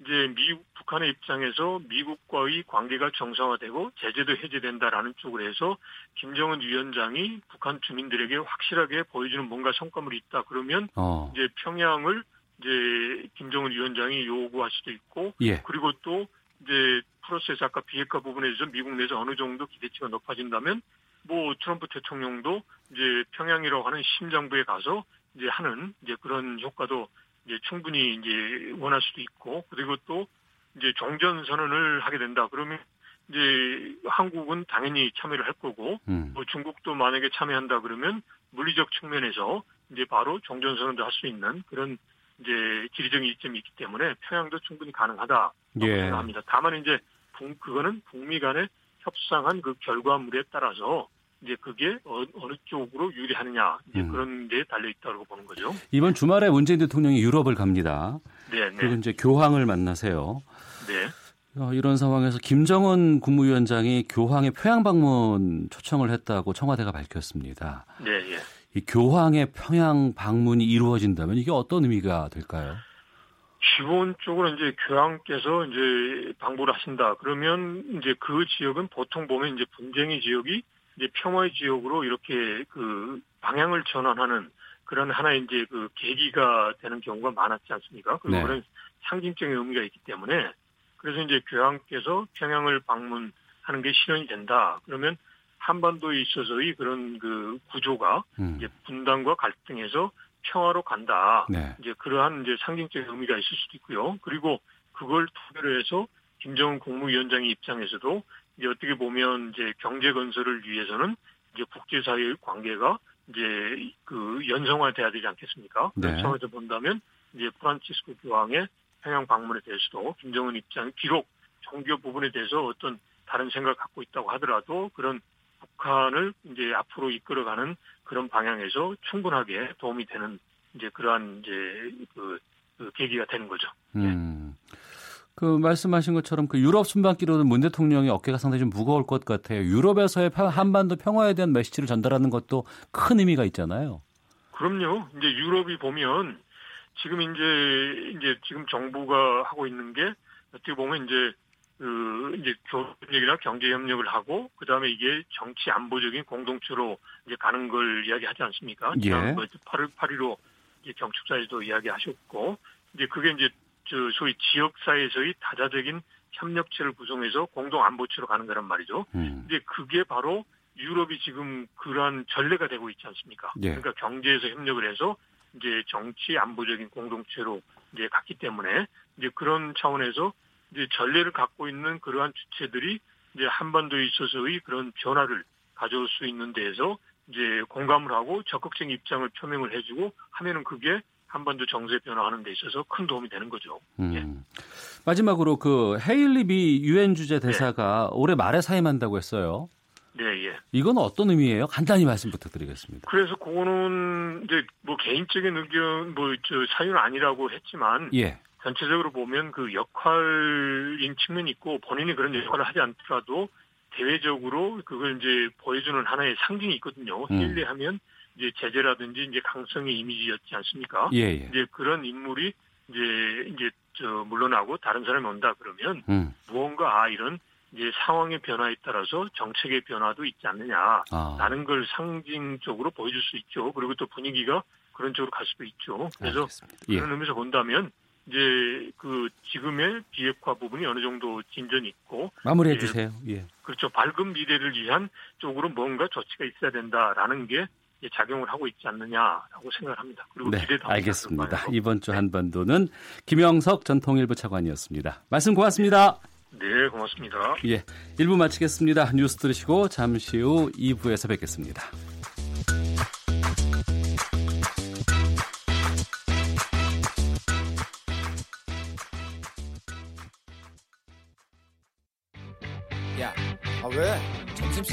이제 미국 북한의 입장에서 미국과의 관계가 정상화되고 제재도 해제된다라는 쪽으로 해서 김정은 위원장이 북한 주민들에게 확실하게 보여주는 뭔가 성과물이 있다 그러면 어. 이제 평양을 이제 김정은 위원장이 요구할 수도 있고 예. 그리고 또 이제 프로세스 아까 비핵화 부분에 대해서 미국 내에서 어느 정도 기대치가 높아진다면 뭐 트럼프 대통령도 이제 평양이라고 하는 심장부에 가서 이제 하는 이제 그런 효과도 이제 충분히 이제 원할 수도 있고 그리고 또 이제 종전 선언을 하게 된다 그러면 이제 한국은 당연히 참여를 할 거고 음. 뭐 중국도 만약에 참여한다 그러면 물리적 측면에서 이제 바로 종전 선언도 할 수 있는 그런 이제 지리적인 이점이 있기 때문에 평양도 충분히 가능하다고 예. 생각합니다. 다만 이제 북, 그거는 북미 간에 협상한 그 결과물에 따라서 이제 그게 어, 느 쪽으로 유리하느냐 이제 음. 그런 데 달려 있다고 보는 거죠. 이번 주말에 문재인 대통령이 유럽을 갑니다. 네, 네. 그리고 이제 교황을 만나세요. 네. 어, 이런 상황에서 김정은 국무위원장이 교황의 평양 방문 초청을 했다고 청와대가 밝혔습니다. 네, 예. 이 교황의 평양 방문이 이루어진다면 이게 어떤 의미가 될까요? 기본적으로 이제 교황께서 이제 방문을 하신다. 그러면 이제 그 지역은 보통 보면 이제 분쟁의 지역이 이제 평화의 지역으로 이렇게 그 방향을 전환하는 그런 하나의 이제 그 계기가 되는 경우가 많았지 않습니까? 그리고 네. 그런 상징적인 의미가 있기 때문에 그래서 이제 교황께서 평양을 방문하는 게 실현이 된다. 그러면 한반도에 있어서의 그런 그 구조가 음. 이제 분단과 갈등에서 평화로 간다. 네. 이제 그러한 이제 상징적인 의미가 있을 수도 있고요. 그리고 그걸 토대로 해서 김정은 국무위원장의 입장에서도 이제 어떻게 보면 이제 경제 건설을 위해서는 이제 국제사회의 관계가 이제 그 연성화돼야 되지 않겠습니까? 네. 그런 차원에서 본다면 이제 프란치스코 교황의 평양 방문에 대해서도 김정은 입장이 비록 종교 부분에 대해서 어떤 다른 생각을 갖고 있다고 하더라도 그런 북한을 이제 앞으로 이끌어가는 그런 방향에서 충분하게 도움이 되는 이제 그러한 이제 그, 그 계기가 되는 거죠. 음. 그 말씀하신 것처럼 그 유럽 순방기로는 문 대통령이 어깨가 상당히 좀 무거울 것 같아요. 유럽에서의 한반도 평화에 대한 메시지를 전달하는 것도 큰 의미가 있잖아요. 그럼요. 이제 유럽이 보면 지금 이제 이제 지금 정부가 하고 있는 게 어떻게 보면 이제 그 이제 교역이나 경제 협력을 하고 그 다음에 이게 정치 안보적인 공동체로 이제 가는 걸 이야기하지 않습니까? 예. 8월 8일로 이제 경축사에도 이야기하셨고 이제 그게 이제 저 소위 지역 사회에서의 다자적인 협력체를 구성해서 공동 안보체로 가는 거란 말이죠. 음. 이제 그게 바로 유럽이 지금 그러한 전례가 되고 있지 않습니까? 예. 그러니까 경제에서 협력을 해서 이제 정치 안보적인 공동체로 이제 갔기 때문에 이제 그런 차원에서 이제 전례를 갖고 있는 그러한 주체들이 이제 한반도에 있어서의 그런 변화를 가져올 수 있는 데에서 이제 공감을 하고 적극적인 입장을 표명을 해주고 하면은 그게 한반도 정세 변화하는 데 있어서 큰 도움이 되는 거죠. 음. 예. 마지막으로 그 헤일리 비 유엔 주재 대사가 네. 올해 말에 사임한다고 했어요. 네, 예. 이건 어떤 의미예요? 간단히 말씀 부탁드리겠습니다. 그래서 그거는 이제 뭐 개인적인 의견 뭐 저 사유는 아니라고 했지만 예. 전체적으로 보면 그 역할인 측면이 있고 본인이 그런 역할을 하지 않더라도 대외적으로 그걸 이제 보여주는 하나의 상징이 있거든요. 음. 힐리하면 이제 제재라든지 이제 강성의 이미지였지 않습니까? 예, 예. 이제 그런 인물이 이제 이제 저 물러나고 다른 사람이 온다 그러면 음. 무언가 아 이런 이제 상황의 변화에 따라서 정책의 변화도 있지 않느냐라는 아. 걸 상징적으로 보여줄 수 있죠. 그리고 또 분위기가 그런 쪽으로 갈 수도 있죠. 그래서 예. 그런 의미에서 본다면 이제 그 지금의 비핵화 부분이 어느 정도 진전이 있고 마무리해 주세요. 예. 그렇죠. 밝은 미래를 위한 쪽으로 뭔가 조치가 있어야 된다라는 게 작용을 하고 있지 않느냐라고 생각을 합니다. 그리고 네, 기대도 알겠습니다. 이번 주 한반도는 김영석 전 통일부 차관이었습니다. 말씀 고맙습니다. 네, 고맙습니다. 예, 1부 마치겠습니다. 뉴스 들으시고 잠시 후 2부에서 뵙겠습니다.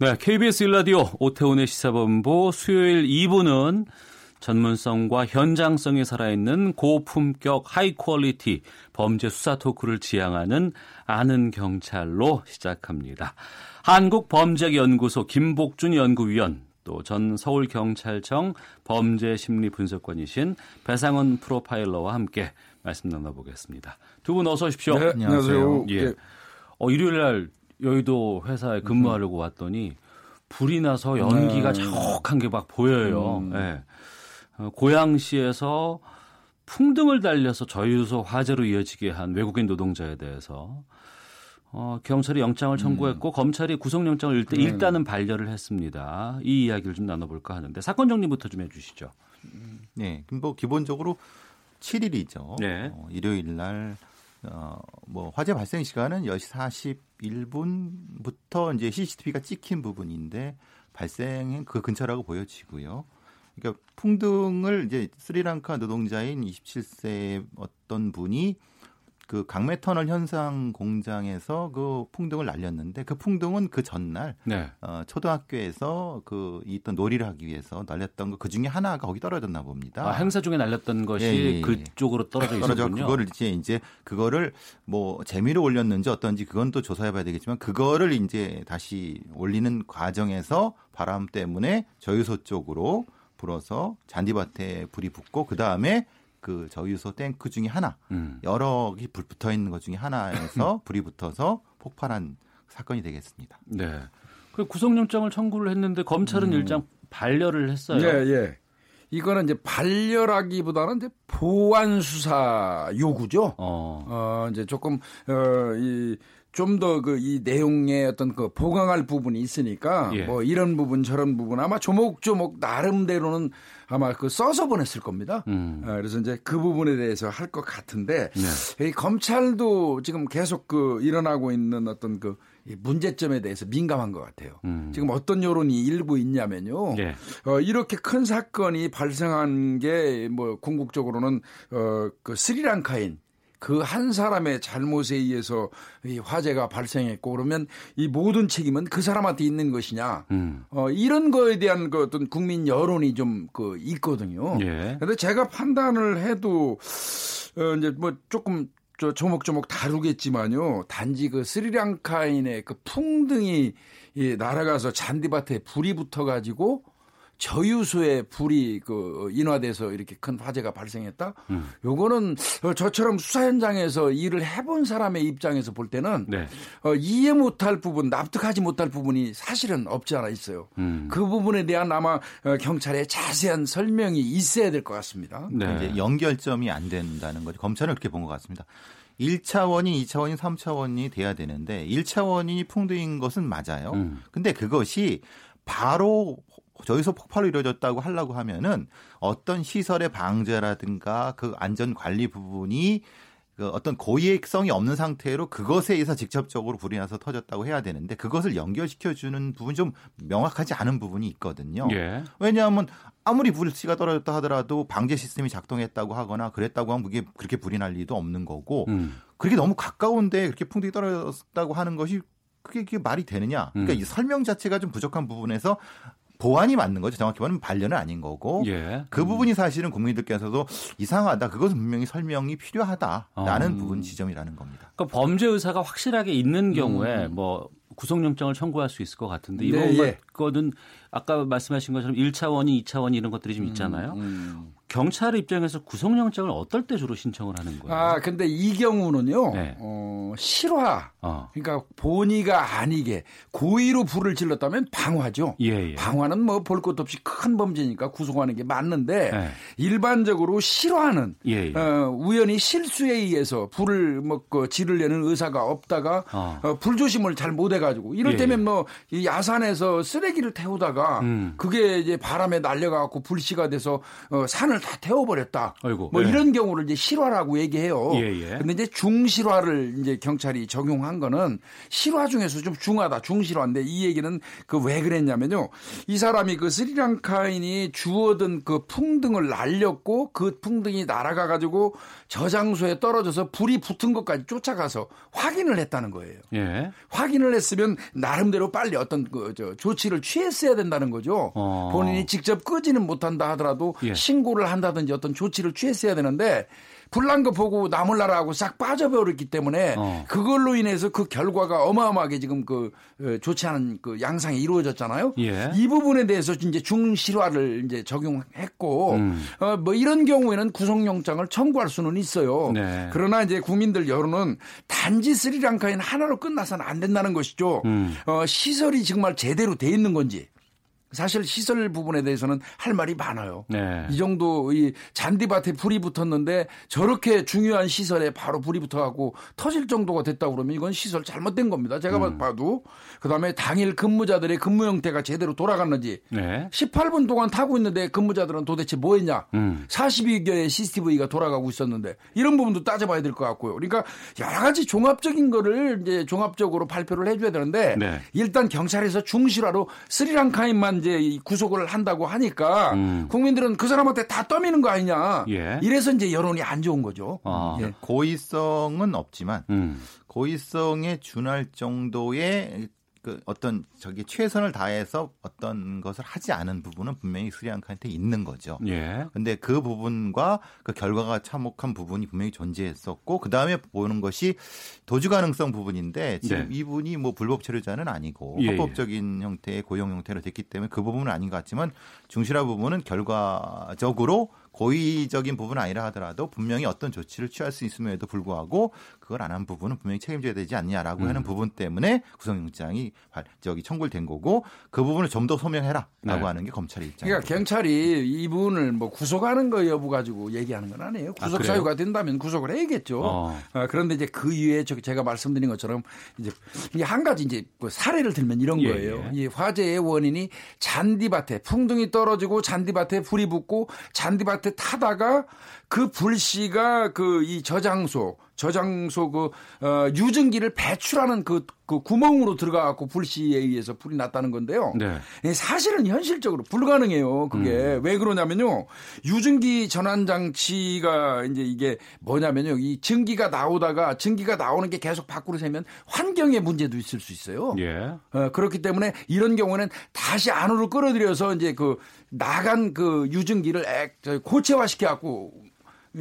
네, KBS 일라디오 오태훈의 시사본부 수요일 2부는 전문성과 현장성이 살아있는 고품격 high quality 범죄 수사 토크를 지향하는 아는 경찰로 시작합니다. 한국범죄연구소 김복준 연구위원 또 전 서울경찰청 범죄심리분석관이신 배상훈 프로파일러와 함께 말씀 나눠보겠습니다. 두 분 어서 오십시오. 네, 안녕하세요. 예. 네. 어, 일요일 날 여의도 회사에 근무하려고 음. 왔더니 불이 나서 연기가 네. 자욱한 게 막 보여요. 음. 네. 고양시에서 풍등을 달려서 저유소 화재로 이어지게 한 외국인 노동자에 대해서 어, 경찰이 영장을 청구했고 음. 검찰이 구속영장을 일단, 네. 일단은 반려를 했습니다. 이 이야기를 좀 나눠볼까 하는데 사건 정리부터 좀 해주시죠. 네, 뭐 기본적으로 7일이죠. 네. 어, 일요일 날 어, 뭐 화재 발생 시간은 10시 41분부터 이제 CCTV가 찍힌 부분인데 발생은 그 근처라고 보여지고요. 그러니까 풍등을 이제 스리랑카 노동자인 27세 어떤 분이 그 강매터널 현상 공장에서 그 풍등을 날렸는데 그 풍등은 그 전날 네. 어, 초등학교에서 그 있던 놀이를 하기 위해서 날렸던 거 그 중에 하나가 거기 떨어졌나 봅니다. 아, 행사 중에 날렸던 것이 예, 예, 예. 그쪽으로 떨어져 있었군요. 그거를 이제 이제 그거를 뭐 재미로 올렸는지 어떤지 그건 또 조사해봐야 되겠지만 그거를 이제 다시 올리는 과정에서 바람 때문에 저유소 쪽으로 불어서 잔디밭에 불이 붙고 그 다음에 그 저유소 탱크 중에 하나 음. 여러 개불 붙어 있는 것 중에 하나에서 (laughs) 불이 붙어서 폭발한 사건이 되겠습니다. 네. 그 구속영장을 청구를 했는데 검찰은 음. 일장 반려를 했어요. 예, 예. 이거는 이제 반려라기보다는 이제 보완 수사 요구죠. 어, 어 이제 조금 어이 좀 더 그 이 내용의 어떤 그 보강할 부분이 있으니까 예. 뭐 이런 부분 저런 부분 아마 조목조목 나름대로는 아마 그 써서 보냈을 겁니다. 음. 아, 그래서 이제 그 부분에 대해서 할 것 같은데 네. 이 검찰도 지금 계속 그 일어나고 있는 어떤 그 문제점에 대해서 민감한 것 같아요. 음. 지금 어떤 여론이 일부 있냐면요. 네. 어, 이렇게 큰 사건이 발생한 게 뭐 궁극적으로는 어, 그 스리랑카인 그 한 사람의 잘못에 의해서 이 화재가 발생했고 그러면 이 모든 책임은 그 사람한테 있는 것이냐 음. 어, 이런 거에 대한 그 어떤 국민 여론이 좀 그 있거든요. 그런데 예. 제가 판단을 해도 어, 이제 뭐 조금 저 조목조목 다루겠지만요. 단지 그 스리랑카인의 그 풍등이 이 날아가서 잔디밭에 불이 붙어가지고 저유소에 불이 그 인화돼서 이렇게 큰 화재가 발생했다. 음. 요거는 저처럼 수사 현장에서 일을 해본 사람의 입장에서 볼 때는 네. 어, 이해 못할 부분, 납득하지 못할 부분이 사실은 없지 않아 있어요. 음. 그 부분에 대한 아마 어, 경찰의 자세한 설명이 있어야 될 것 같습니다. 네. 이제 연결점이 안 된다는 거죠. 검찰은 그렇게 본 것 같습니다. 1차 원인, 2차 원인, 3차 원인이 돼야 되는데 1차 원인이 풍등인 것은 맞아요. 음. 근데 그것이 바로 저기서 폭발로 이루어졌다고 하려고 하면은 어떤 시설의 방제라든가 그 안전 관리 부분이 그 어떤 고의성이 없는 상태로 그것에 의해서 직접적으로 불이 나서 터졌다고 해야 되는데 그것을 연결시켜 주는 부분이 좀 명확하지 않은 부분이 있거든요. 예. 왜냐하면 아무리 불씨가 떨어졌다 하더라도 방제 시스템이 작동했다고 하거나 그랬다고 하면 그게 그렇게 불이 날 리도 없는 거고 음. 그렇게 너무 가까운데 그렇게 풍등이 떨어졌다고 하는 것이 그게, 그게 말이 되느냐? 그러니까 음. 이 설명 자체가 좀 부족한 부분에서 보완이 맞는 거죠. 정확히 말하면 반려는 아닌 거고 예. 그 부분이 사실은 국민들께서도 이상하다. 그것은 분명히 설명이 필요하다라는 음. 부분 지점이라는 겁니다. 그러니까 범죄 의사가 확실하게 있는 경우에 음. 뭐 구속영장을 청구할 수 있을 것 같은데 이번 네, 예. 거는 아까 말씀하신 것처럼 1차원이 2차원이 이런 것들이 좀 음, 있잖아요. 음, 음. 경찰 입장에서 구속영장을 어떨 때 주로 신청을 하는 거예요? 아, 근데 이 경우는요, 네. 어, 실화. 어. 그러니까 본의가 아니게 고의로 불을 질렀다면 방화죠. 예, 예. 방화는 뭐 볼 것도 없이 큰 범죄니까 구속하는 게 맞는데 네. 일반적으로 실화는 예, 예. 어, 우연히 실수에 의해서 불을 먹고 그 지르려는 의사가 없다가 어. 어 불조심을 잘 못해 가지고 이를테면 예, 예. 뭐 야산에서 쓰레기를 태우다가 음. 그게 이제 바람에 날려가고 불씨가 돼서 어, 산을 다 태워 버렸다. 아이고, 뭐 예. 이런 경우를 이제 실화라고 얘기해요. 예, 예. 근데 이제 중실화를 이제 경찰이 적용한 거는 실화 중에서 좀 중하다. 중실화인데 이 얘기는 그 왜 그랬냐면요. 이 사람이 그 스리랑카인이 주워든 그 풍등을 날렸고 그 풍등이 날아가 가지고 저 장소에 떨어져서 불이 붙은 것까지 쫓아가서 확인을 했다는 거예요. 예. 확인을 했으면 나름대로 빨리 어떤 그 저 조치를 취했어야 된다는 거죠. 어. 본인이 직접 끄지는 못한다 하더라도 예. 신고를 한다든지 어떤 조치를 취했어야 되는데 불난 거 보고 나몰라라고 싹 빠져버렸기 때문에 어. 그걸로 인해서 그 결과가 어마어마하게 지금 그 어, 좋지 않은 그 양상이 이루어졌잖아요. 예. 이 부분에 대해서 이제 중실화를 이제 적용했고 음. 어, 뭐 이런 경우에는 구속영장을 청구할 수는 있어요. 네. 그러나 이제 국민들 여론은 단지 스리랑카인 하나로 끝나서는 안 된다는 것이죠. 음. 어, 시설이 정말 제대로 돼 있는 건지 사실 시설 부분에 대해서는 할 말이 많아요. 네. 이 정도 이 잔디밭에 불이 붙었는데 저렇게 중요한 시설에 바로 불이 붙어갖고 터질 정도가 됐다 그러면 이건 시설 잘못된 겁니다. 제가 음. 봐도 그다음에 당일 근무자들의 근무 형태가 제대로 돌아갔는지 네. 18분 동안 타고 있는데 근무자들은 도대체 뭐 했냐? 음. 42개의 CCTV가 돌아가고 있었는데 이런 부분도 따져봐야 될 것 같고요. 그러니까 여러 가지 종합적인 거를 이제 종합적으로 발표를 해줘야 되는데 네. 일단 경찰에서 중실화로 스리랑카인만 이제 구속을 한다고 하니까 음. 국민들은 그 사람한테 다 떠미는 거 아니냐. 예. 이래서 이제 여론이 안 좋은 거죠. 아. 예. 고의성은 없지만 음. 고의성에 준할 정도의 그 어떤 저기 최선을 다해서 어떤 것을 하지 않은 부분은 분명히 스리랑카한테 있는 거죠. 예. 근데 그 부분과 그 결과가 참혹한 부분이 분명히 존재했었고 그 다음에 보는 것이 도주 가능성 부분인데 지금 네. 이분이 뭐 불법 체류자는 아니고 예, 예. 합법적인 예. 형태의 고용 형태로 됐기 때문에 그 부분은 아닌 것 같지만 중실화 부분은 결과적으로 고의적인 부분은 아니라 하더라도 분명히 어떤 조치를 취할 수 있음에도 불구하고 그걸 안 한 부분은 분명히 책임져야 되지 않냐라고 음. 하는 부분 때문에 구속영장이 저기 청구를 된 거고 그 부분을 좀 더 소명해라라고 네. 하는 게 검찰의 입장. 그러니까 경찰이 이분을 뭐 구속하는 거 여부 가지고 얘기하는 건 아니에요. 아, 구속 아, 사유가 된다면 구속을 해야겠죠. 어. 어, 그런데 이제 그 이후에 제가 말씀드린 것처럼 이제 한 가지 이제 뭐 사례를 들면 이런 예, 거예요. 예. 이 화재의 원인이 잔디밭에 풍등이 떨어지고 잔디밭에 불이 붙고 잔디밭에 타다가 그 불씨가 그 이 저장소 저장소 그 어, 유증기를 배출하는 그, 그 구멍으로 들어가갖고 불씨에 의해서 불이 났다는 건데요. 네. 예, 사실은 현실적으로 불가능해요. 그게 음. 왜 그러냐면요. 유증기 전환 장치가 이제 이게 뭐냐면요. 이 증기가 나오다가 증기가 나오는 게 계속 밖으로 새면 환경에 문제도 있을 수 있어요. 예. 어, 그렇기 때문에 이런 경우는 다시 안으로 끌어들여서 이제 그 나간 그 유증기를 액, 고체화시켜 갖고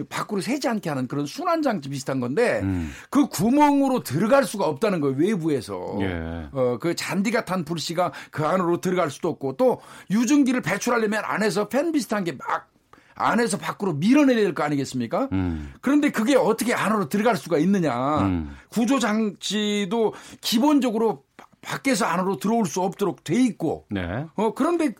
밖으로 새지 않게 하는 그런 순환 장치 비슷한 건데 음. 그 구멍으로 들어갈 수가 없다는 거예요 외부에서 예. 어그 잔디가 탄 불씨가 그 안으로 들어갈 수도 없고 또 유증기를 배출하려면 안에서 팬 비슷한 게 막 안에서 밖으로 밀어내야 될 거 아니겠습니까? 음. 그런데 그게 어떻게 안으로 들어갈 수가 있느냐? 음. 구조 장치도 기본적으로 밖에서 안으로 들어올 수 없도록 돼 있고. 네. 어, 그런데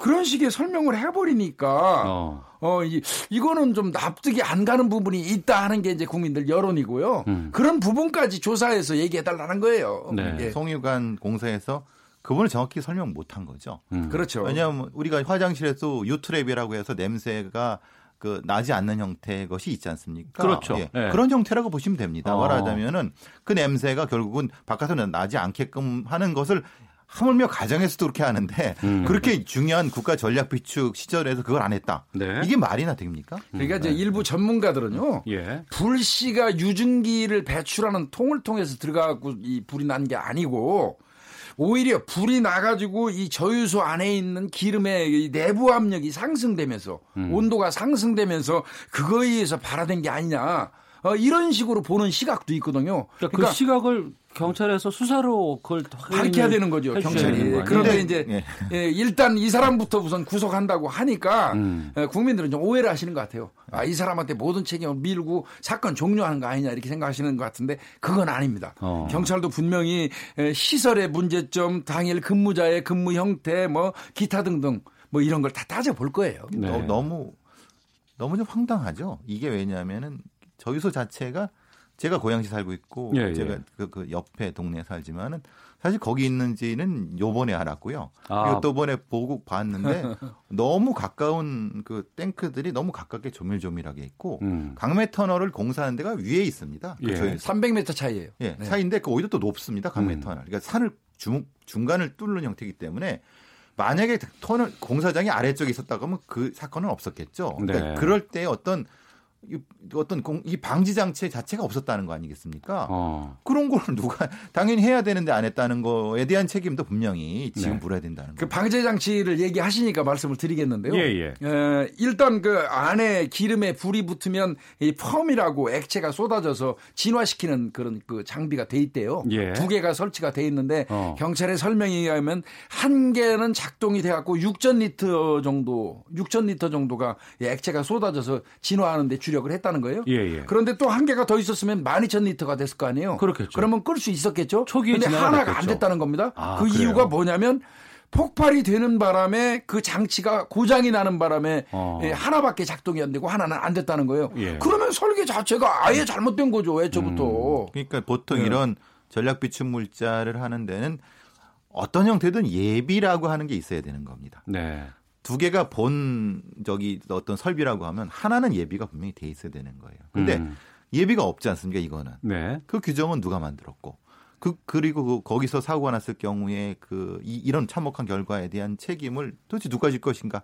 그런 식의 설명을 해버리니까, 어, 어 이, 이거는 좀 납득이 안 가는 부분이 있다 하는 게 이제 국민들 여론이고요. 음. 그런 부분까지 조사해서 얘기해달라는 거예요. 네. 예. 송유관 공사에서 그분을 정확히 설명 못한 거죠. 음. 그렇죠. 왜냐하면 우리가 화장실에서 유트랩이라고 해서 냄새가 그 나지 않는 형태의 것이 있지 않습니까? 그렇죠. 예. 네. 그런 형태라고 보시면 됩니다. 어. 말하자면은 그 냄새가 결국은 바깥으로 나지 않게끔 하는 것을 하물며 가정에서도 그렇게 하는데 음. 그렇게 중요한 국가 전략 비축 시절에서 그걸 안 했다. 네. 이게 말이나 됩니까? 그러니까 이제 네. 일부 전문가들은요. 예. 불씨가 유증기를 배출하는 통을 통해서 들어가고 이 불이 난 게 아니고 오히려 불이 나가지고 이 저유소 안에 있는 기름의 내부 압력이 상승되면서 음. 온도가 상승되면서 그거에 의해서 발화된 게 아니냐. 어, 이런 식으로 보는 시각도 있거든요. 그러니까, 그 그러니까 그 시각을 경찰에서 수사로 그걸 밝혀야 되는 거죠 경찰이. 그런데 이제 예. 예, 일단 이 사람부터 우선 구속한다고 하니까 음. 예, 국민들은 좀 오해를 하시는 것 같아요. 아, 이 사람한테 모든 책임을 밀고 사건 종료하는 거 아니냐 이렇게 생각하시는 것 같은데 그건 아닙니다. 어. 경찰도 분명히 예, 시설의 문제점, 당일 근무자의 근무 형태, 뭐 기타 등등 뭐 이런 걸 다 따져 볼 거예요. 네. 너무 너무 좀 황당하죠. 이게 왜냐하면은 저유소 자체가 제가 고양시 살고 있고 예, 예. 제가 그, 그 옆에 동네에 살지만은 사실 거기 있는지는 요번에 알았고요. 아. 그리고 또 번에 보고 봤는데 (laughs) 너무 가까운 그 탱크들이 너무 가깝게 조밀조밀하게 있고 음. 강매 터널을 공사하는 데가 위에 있습니다. 그 예. 300m 차이예요. 예, 네. 차이인데 그 오히려 또 높습니다. 강매 음. 터널. 그러니까 산을 중, 중간을 뚫는 형태이기 때문에 만약에 터널 공사장이 아래쪽에 있었다고 하면 그 사건은 없었겠죠. 그러니까 네. 그럴 때 어떤 어떤 공, 이 방지 장치 자체가 없었다는 거 아니겠습니까? 어. 그런 걸 누가 (laughs) 당연히 해야 되는데 안 했다는 거에 대한 책임도 분명히 지금 네. 물어야 된다는 그 방지 장치를 얘기하시니까 말씀을 드리겠는데요. 예, 예. 에, 일단 그 안에 기름에 불이 붙으면 이 펌이라고 액체가 쏟아져서 진화시키는 그런 그 장비가 돼 있대요. 예. 두 개가 설치가 돼 있는데 어. 경찰의 설명에 의하면 한 개는 작동이 돼 갖고 6천 리터 정도 6천 리터 정도가 액체가 쏟아져서 진화하는데 주 주력을 했다는 거예요. 예, 예. 그런데 또 한 개가 더 있었으면 12,000리터가 됐을 거 아니에요. 그렇겠죠. 그러면 끌 수 있었겠죠. 초기에 근데 하나가 안 됐다는 겁니다. 아, 그 그래요? 이유가 뭐냐면 폭발이 되는 바람에 그 장치가 고장이 나는 바람에 어. 예, 하나밖에 작동이 안 되고 하나는 안 됐다는 거예요. 예. 그러면 설계 자체가 아예 잘못된 거죠. 애초부터. 음. 그러니까 보통 예. 이런 전략 비축 물자를 하는 데는 어떤 형태든 예비라고 하는 게 있어야 되는 겁니다. 네. 두 개가 본 저기 어떤 설비라고 하면 하나는 예비가 분명히 돼 있어야 되는 거예요. 근데 음. 예비가 없지 않습니까 이거는. 네. 그 규정은 누가 만들었고 그 그리고 그 거기서 사고가 났을 경우에 그 이, 이런 참혹한 결과에 대한 책임을 도대체 누가 질 것인가?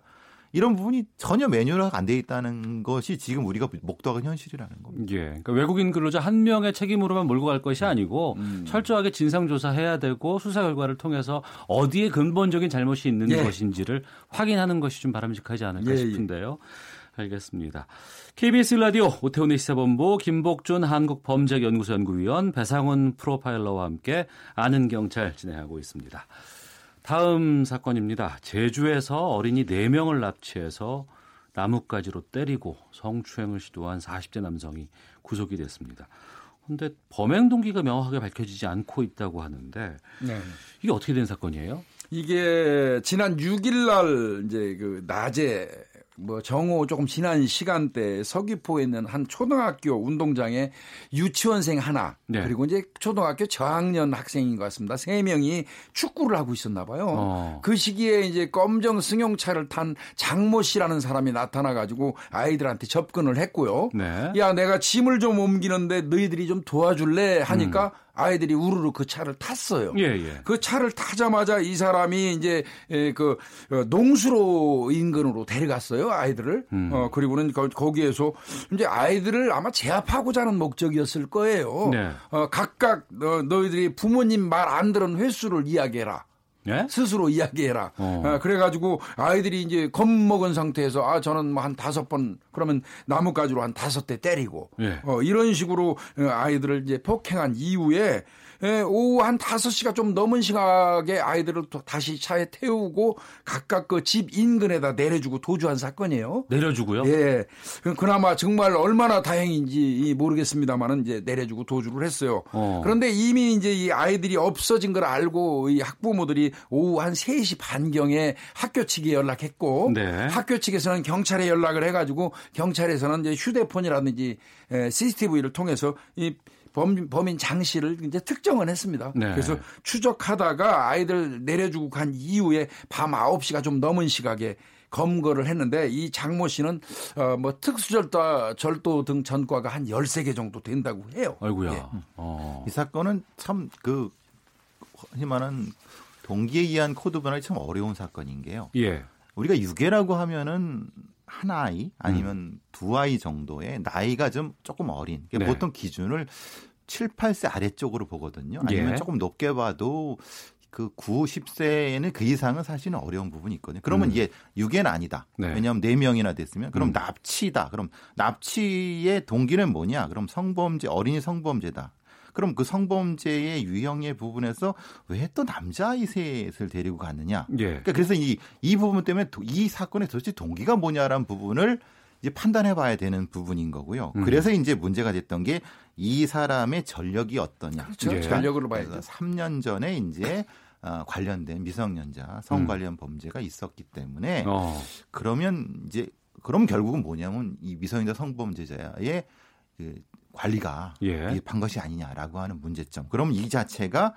이런 부분이 전혀 매뉴얼화가 안 돼 있다는 것이 지금 우리가 목도하는 현실이라는 겁니다. 예. 그러니까 외국인 근로자 한 명의 책임으로만 몰고 갈 것이 아니고 음. 철저하게 진상 조사해야 되고 수사 결과를 통해서 어디에 근본적인 잘못이 있는 예. 것인지를 확인하는 것이 좀 바람직하지 않을까 예, 예. 싶은데요. 알겠습니다. KBS 라디오 오태훈의 시사본부 김복준 한국범죄연구소 연구위원 배상훈 프로파일러와 함께 아는 경찰 진행하고 있습니다. 다음 사건입니다. 제주에서 어린이 4명을 납치해서 나뭇가지로 때리고 성추행을 시도한 40대 남성이 구속이 됐습니다. 그런데 범행 동기가 명확하게 밝혀지지 않고 있다고 하는데 네. 이게 어떻게 된 사건이에요? 이게 지난 6일 날 이제 그 낮에 뭐 정오 조금 지난 시간대 서귀포에 있는 한 초등학교 운동장에 유치원생 하나 네. 그리고 이제 초등학교 저학년 학생인 것 같습니다. 세 명이 축구를 하고 있었나 봐요. 어. 그 시기에 이제 검정 승용차를 탄 장모 씨라는 사람이 나타나 가지고 아이들한테 접근을 했고요. 네. 야 내가 짐을 좀 옮기는데 너희들이 좀 도와줄래 하니까 음. 아이들이 우르르 그 차를 탔어요. 예, 예. 그 차를 타자마자 이 사람이 이제 그 어, 농수로 인근으로 데려갔어요 아이들을. 음. 어 그리고는 거기에서 이제 아이들을 아마 제압하고자 하는 목적이었을 거예요. 네. 어 각각 너, 너희들이 부모님 말 안 들은 횟수를 이야기해라. 예? 스스로 이야기해라. 어. 아, 그래가지고 아이들이 이제 겁먹은 상태에서 아 저는 뭐 한 다섯 번 그러면 나뭇가지로 한 다섯 대 때리고 예. 어, 이런 식으로 어, 아이들을 이제 폭행한 이후에 예, 오후 한 5시가 좀 넘은 시각에 아이들을 또 다시 차에 태우고 각각 그 집 인근에다 내려주고 도주한 사건이에요. 내려주고요? 예. 그나마 정말 얼마나 다행인지 모르겠습니다만은 이제 내려주고 도주를 했어요. 어. 그런데 이미 이제 이 아이들이 없어진 걸 알고 이 학부모들이 오후 한 3시 반경에 학교 측에 연락했고 네. 학교 측에서는 경찰에 연락을 해가지고 경찰에서는 이제 휴대폰이라든지 CCTV를 통해서 이 범, 범인 장 씨를 이제 특정을 했습니다. 네. 그래서 추적하다가 아이들 내려주고 간 이후에 밤 9시가 좀 넘은 시각에 검거를 했는데 이 장모 씨는 어뭐 특수절도 절도 등 전과가 한 13개 정도 된다고 해요. 아이고야. 예. 어. 이 사건은 참그 희망은 동기에 의한 코드 변환이 참 어려운 사건인 게요. 예. 우리가 유괴라고 하면은 한 아이 아니면 음. 두 아이 정도의 나이가 좀 조금 어린 그러니까 네. 보통 기준을 7, 8세 아래쪽으로 보거든요. 아니면 예. 조금 높게 봐도 그 9, 10세에는 그 이상은 사실은 어려운 부분이 있거든요. 그러면 음. 이게 유괴는 아니다. 네. 왜냐하면 4명이나 됐으면 그럼 음. 납치다. 그럼 납치의 동기는 뭐냐? 그럼 성범죄, 어린이 성범죄다. 그럼 그 성범죄의 유형의 부분에서 왜 또 남자아이 셋을 데리고 갔느냐. 예. 그러니까 그래서 이, 이 부분 때문에 이 사건의 도대체 동기가 뭐냐라는 부분을 이제 판단해 봐야 되는 부분인 거고요. 음. 그래서 이제 문제가 됐던 게 이 사람의 전력이 어떠냐. 그렇죠. 예. 전력으로 봐야죠. 3년 전에 이제 어, 관련된 미성년자 성 음. 관련 음. 범죄가 있었기 때문에 어. 그러면 이제 그럼 결국은 뭐냐면 이 미성년자 성범죄자의 그 관리가 예. 반 것이 아니냐라고 하는 문제점. 그럼 이 자체가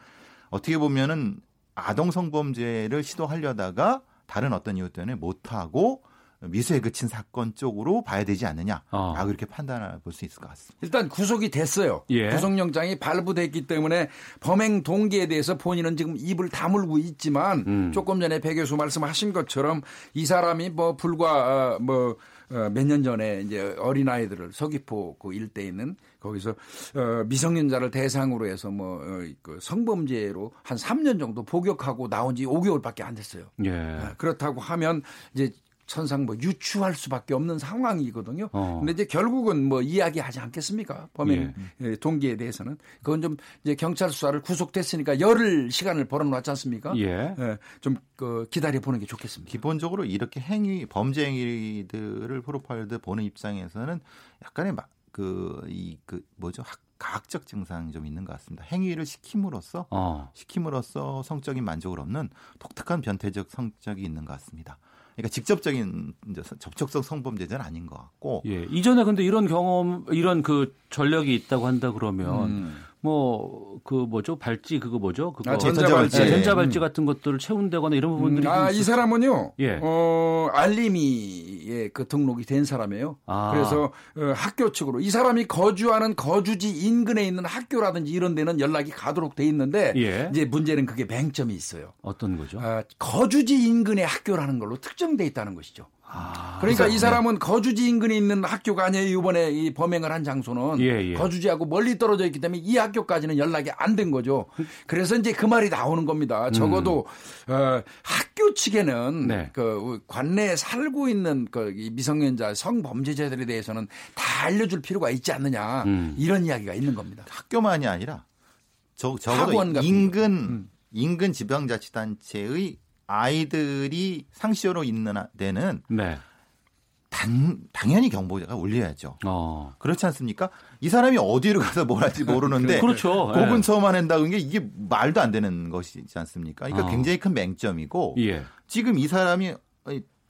어떻게 보면은 아동 성범죄를 시도하려다가 다른 어떤 이유 때문에 못하고 미수에 그친 사건 쪽으로 봐야 되지 않느냐라고 어. 이렇게 판단을 볼수 있을 것 같습니다. 일단 구속이 됐어요. 예. 구속영장이 발부됐기 때문에 범행 동기에 대해서 본인은 지금 입을 다물고 있지만 음. 조금 전에 배 교수 말씀하신 것처럼 이 사람이 뭐 불과 어, 뭐 어, 몇 년 전에 이제 어린 아이들을 서귀포 그 일대에 있는 거기서 어, 미성년자를 대상으로 해서 뭐 어, 그 성범죄로 한 3년 정도 복역하고 나온 지 5개월밖에 안 됐어요. 예. 어, 그렇다고 하면 이제 천상 뭐 유추할 수밖에 없는 상황이거든요. 어. 근데 이제 결국은 뭐 이야기하지 않겠습니까? 범행 예. 예. 동기에 대해서는 그건 좀 이제 경찰 수사를 구속됐으니까 열흘 시간을 벌어놨지 않습니까? 예. 예. 좀그 기다려 보는 게 좋겠습니다. 기본적으로 이렇게 행위 범죄 행위들을 프로파일드 보는 입장에서는 약간의 그이그 그 뭐죠 학 가학적 증상이 좀 있는 것 같습니다. 행위를 시킴으로써 어. 시킴으로써 성적인 만족을 얻는 독특한 변태적 성적이 있는 것 같습니다. 그러니까 직접적인 접촉성 성범죄자는 아닌 것 같고. 예. 이전에 근데 이런 경험, 이런 그 전력이 있다고 한다 그러면 음. 뭐, 그 뭐죠? 발찌 그거 뭐죠? 그거. 아, 전자발찌. 네, 전자발찌 음. 같은 것들을 채운다거나 이런 부분들이. 음, 아, 이 사람은요. 예. 어, 알림이에 그 등록이 된 사람이에요. 아. 그래서 어, 학교 측으로 이 사람이 거주하는 거주지 인근에 있는 학교라든지 이런 데는 연락이 가도록 돼 있는데 예. 이제 문제는 그게 맹점이 있어요. 어떤 거죠? 아, 거주지 인근의 학교라는 걸로 특정돼 있다는 것이죠. 아, 그러니까 이 사람은 거주지 인근에 있는 학교가 아니에요. 이번에 이 범행을 한 장소는 예, 예. 거주지하고 멀리 떨어져 있기 때문에 이 학교까지는 연락이 안 된 거죠. 그래서 이제 그 말이 나오는 겁니다. 적어도 음. 어, 학교 측에는 네. 그 관내에 살고 있는 그 미성년자 성범죄자들에 대해서는 다 알려줄 필요가 있지 않느냐 음. 이런 이야기가 있는 겁니다. 학교만이 아니라 저, 적어도 인근 음. 인근 지방자치단체의 아이들이 상시효로 있는 데는 네. 단, 당연히 경보가 울려야죠. 어. 그렇지 않습니까? 이 사람이 어디로 가서 뭘 할지 모르는데 (laughs) 그렇죠. 그 근처만 한다는 게 이게 말도 안 되는 것이지 않습니까? 그러니까 어. 굉장히 큰 맹점이고 예. 지금 이 사람이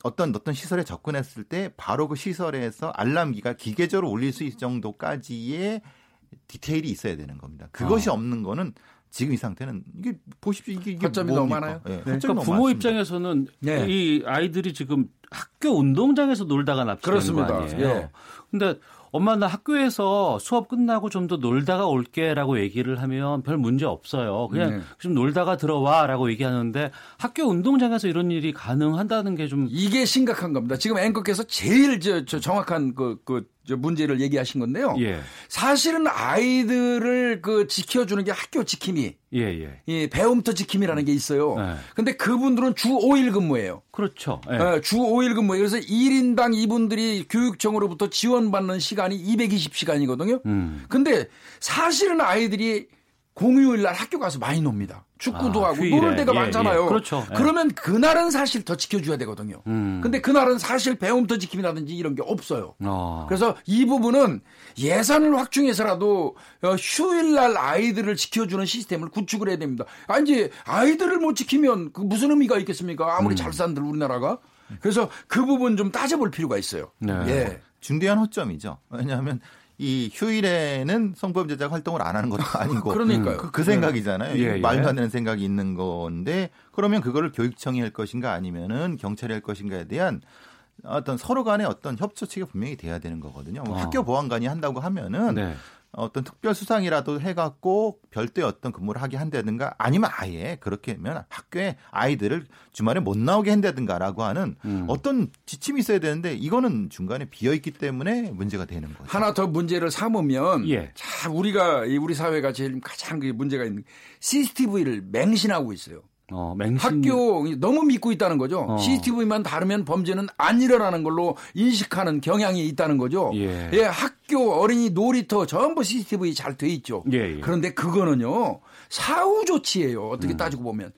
어떤 어떤 시설에 접근했을 때 바로 그 시설에서 알람기가 기계적으로 울릴 수 있을 정도까지의 디테일이 있어야 되는 겁니다. 그것이 어. 없는 거는 지금 이 상태는 이게 보십시오 이게 이게 점이 너무 많아요. 네. 네. 그러니까 부모 많습니다. 입장에서는 네. 이 아이들이 지금 학교 운동장에서 놀다가 납치된 거 아니에요. 예. 근데 엄마 나 학교에서 수업 끝나고 좀 더 놀다가 올게라고 얘기를 하면 별 문제 없어요. 그냥 네. 좀 놀다가 들어와라고 얘기하는데 학교 운동장에서 이런 일이 가능한다는 게 좀 이게 심각한 겁니다. 지금 앵커께서 제일 저, 저 정확한 그, 그 문제를 얘기하신 건데요. 예. 사실은 아이들을 그 지켜주는 게 학교 지킴이, 예, 예. 이 배움터 지킴이라는 게 있어요. 네. 근데 그분들은 주 5일 근무예요. 그렇죠. 예. 네, 주 5일 근무. 그래서 1인당 이분들이 교육청으로부터 지원받는 시간이 220시간이거든요. 음. 근데 사실은 아이들이 공휴일 날 학교 가서 많이 놉니다. 축구도 아, 하고 휴일에. 노는 데가 예, 많잖아요. 예. 그렇죠. 예. 그러면 그날은 사실 더 지켜줘야 되거든요. 음. 근데 그날은 사실 배움터 지킴이라든지 이런 게 없어요. 어. 그래서 이 부분은 예산을 확충해서라도 어, 휴일 날 아이들을 지켜주는 시스템을 구축을 해야 됩니다. 아, 이제 아이들을 못 지키면 그 무슨 의미가 있겠습니까? 아무리 음. 잘 산들 우리나라가. 그래서 그 부분 좀 따져볼 필요가 있어요. 네. 예. 중대한 허점이죠. 왜냐하면 이 휴일에는 성범죄자가 활동을 안 하는 것도 (laughs) 아니고 그러니까요. 그, 그 생각이잖아요. 예, 예. 말도 안 되는 생각이 있는 건데 그러면 그거를 교육청이 할 것인가 아니면은 경찰이 할 것인가에 대한 어떤 서로 간의 어떤 협조체가 분명히 돼야 되는 거거든요. 뭐 어. 학교 보안관이 한다고 하면은 네. 어떤 특별 수상이라도 해갖고 별도의 어떤 근무를 하게 한다든가 아니면 아예 그렇게 하면 학교에 아이들을 주말에 못 나오게 한다든가라고 하는 음. 어떤 지침이 있어야 되는데 이거는 중간에 비어 있기 때문에 문제가 되는 거죠. 하나 더 문제를 삼으면 예. 자 우리가 우리 사회가 제일 가장 문제가 있는 CCTV를 맹신하고 있어요. 어, 맹신... 학교 너무 믿고 있다는 거죠. 어. CCTV만 다르면 범죄는 안 일어나는 걸로 인식하는 경향이 있다는 거죠. 예. 예 학교 어린이 놀이터 전부 CCTV 잘 돼 있죠. 예, 예. 그런데 그거는요 사후 조치예요. 어떻게 음. 따지고 보면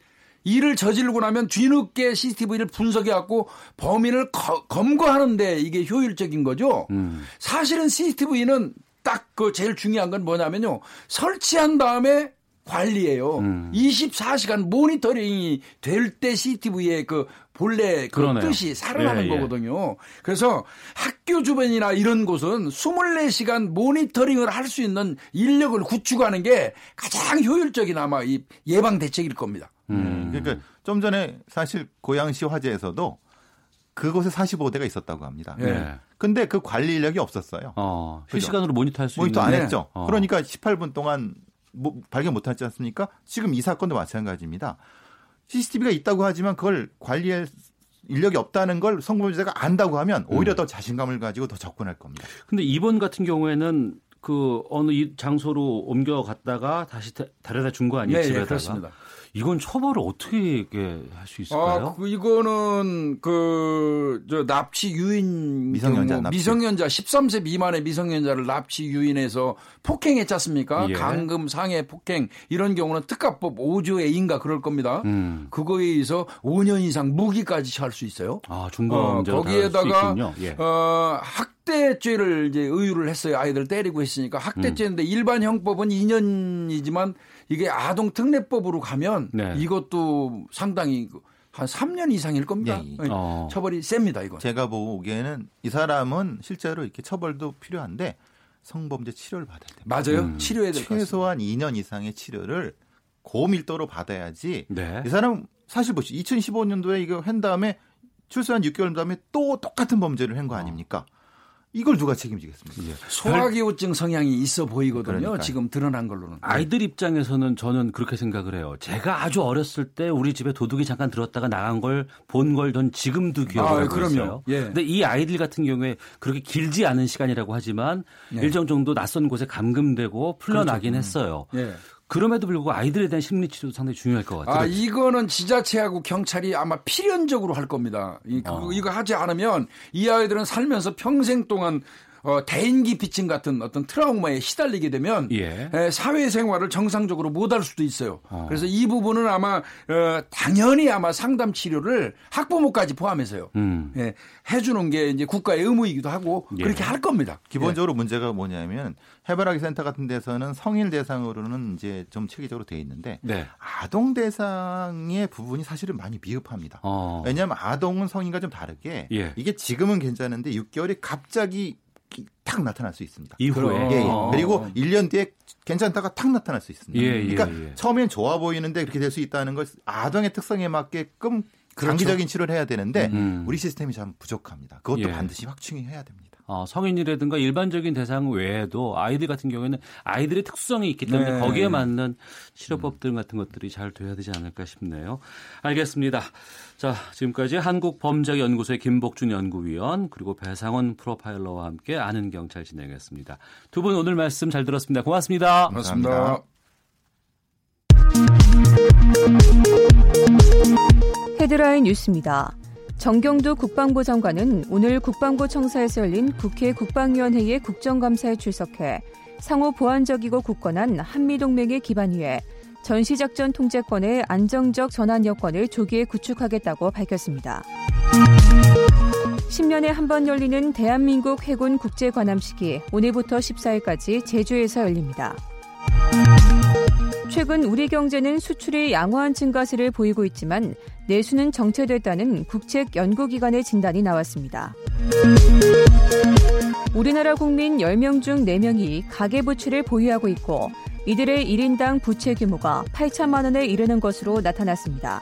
일을 저지르고 나면 뒤늦게 CCTV를 분석해 갖고 범인을 거, 검거하는데 이게 효율적인 거죠. 음. 사실은 CCTV는 딱 그 제일 중요한 건 뭐냐면요 설치한 다음에 관리예요. 음. 24시간 모니터링이 될 때 CCTV의 그 본래 그 그러네요. 뜻이 살아나는 예, 예. 거거든요. 그래서 학교 주변이나 이런 곳은 24시간 모니터링을 할 수 있는 인력을 구축하는 게 가장 효율적인 아마 이 예방 대책일 겁니다. 음. 그러니까 좀 전에 사실 고양시 화재에서도 그곳에 45대가 있었다고 합니다. 예. 근데 그 관리 인력이 없었어요. 어, 실시간으로 모니터할 수 모니터 있는. 안 했죠. 어. 그러니까 18분 동안 뭐 발견 못하지 않습니까? 지금 이 사건도 마찬가지입니다. CCTV가 있다고 하지만 그걸 관리할 인력이 없다는 걸 성범죄자가 안다고 하면 오히려 음. 더 자신감을 가지고 더 접근할 겁니다. 근데 이번 같은 경우에는 그 어느 장소로 옮겨갔다가 다시 데려다 준 거 아니에요? 네, 집에다가. 네, 그렇습니다. 이건 처벌을 어떻게 할 수 있을까요? 아, 그 이거는 그 저 납치 유인 미성년자 납치. 미성년자 13세 미만의 미성년자를 납치 유인해서 폭행했지 않습니까? 예. 강금 상해 폭행 이런 경우는 특가법 5조의 인가 그럴 겁니다. 음. 그거에 의해서 5년 이상 무기까지 처할 수 있어요. 아, 중범 어, 거기에다가 예. 어, 학대죄를 이제 의유를 했어요. 아이들 때리고 했으니까 학대죄인데 음. 일반 형법은 2년이지만 이게 아동 특례법으로 가면 네. 이것도 상당히 한 3년 이상일 겁니다. 예, 예. 어. 처벌이 셉니다, 이거. 제가 보기에는 이 사람은 실제로 이렇게 처벌도 필요한데 성범죄 치료를 받아야 됩니다. 맞아요. 음. 치료해야 될 최소한 2년 이상의 치료를 고밀도로 받아야지. 네. 이 사람 사실 보시 2015년도에 이거 한 다음에 출소한 6개월 다음에 또 똑같은 범죄를 한 거 아닙니까? 이걸 누가 책임지겠습니까? 예. 소화기호증 성향이 있어 보이거든요. 그러니까요. 지금 드러난 걸로는. 아이들 입장에서는 저는 그렇게 생각을 해요. 제가 아주 어렸을 때 우리 집에 도둑이 잠깐 들었다가 나간 걸 본 걸 전 지금도 기억을 아, 하고 그럼요. 있어요. 예. 근데 이 아이들 같은 경우에 그렇게 길지 않은 시간이라고 하지만 예. 일정 정도 낯선 곳에 감금되고 풀려나긴 그렇죠. 했어요. 예. 그럼에도 불구하고 아이들에 대한 심리 치료도 상당히 중요할 것 같아요. 아, 이거는 지자체하고 경찰이 아마 필연적으로 할 겁니다. 이, 어. 이거 하지 않으면 이 아이들은 살면서 평생 동안 어, 대인기 피칭 같은 어떤 트라우마에 시달리게 되면 예. 에, 사회생활을 정상적으로 못할 수도 있어요. 어. 그래서 이 부분은 아마 어, 당연히 아마 상담 치료를 학부모까지 포함해서요. 음. 예, 해주는 게 이제 국가의 의무이기도 하고 예. 그렇게 할 겁니다. 기본적으로 예. 문제가 뭐냐면 해바라기 센터 같은 데서는 성인 대상으로는 이제 좀 체계적으로 돼 있는데 네. 아동 대상의 부분이 사실은 많이 미흡합니다. 어. 왜냐하면 아동은 성인과 좀 다르게 예. 이게 지금은 괜찮은데 6개월이 갑자기 탁 나타날 수 있습니다. 이후에. 예, 예. 그리고 1년 뒤에 괜찮다가 탁 나타날 수 있습니다. 예, 예 그러니까 예. 처음엔 좋아 보이는데 그렇게 될 수 있다는 걸 아동의 특성에 맞게끔 그렇죠. 장기적인 치료를 해야 되는데 음. 우리 시스템이 참 부족합니다. 그것도 예. 반드시 확충이 해야 됩니다. 어, 성인이라든가 일반적인 대상 외에도 아이들 같은 경우에는 아이들의 특성이 있기 때문에 네. 거기에 맞는 치료법들 같은 것들이 잘 돼야 되지 않을까 싶네요. 알겠습니다. 자, 지금까지 한국범죄연구소의 김복준 연구위원 그리고 배상원 프로파일러와 함께 아는 경찰 진행했습니다. 두 분 오늘 말씀 잘 들었습니다. 고맙습니다. 고맙습니다. 헤드라인 뉴스입니다. 정경두 국방부 장관은 오늘 국방부 청사에서 열린 국회 국방위원회의 국정감사에 출석해 상호 보완적이고 굳건한 한미동맹의 기반 위에 전시작전 통제권의 안정적 전환 여건을 조기에 구축하겠다고 밝혔습니다. 10년에 한 번 열리는 대한민국 해군 국제관함식이 오늘부터 14일까지 제주에서 열립니다. 최근 우리 경제는 수출이 양호한 증가세를 보이고 있지만 내수는 정체됐다는 국책 연구기관의 진단이 나왔습니다. 우리나라 국민 10명 중 4명이 가계부채를 보유하고 있고 이들의 1인당 부채 규모가 8천만 원에 이르는 것으로 나타났습니다.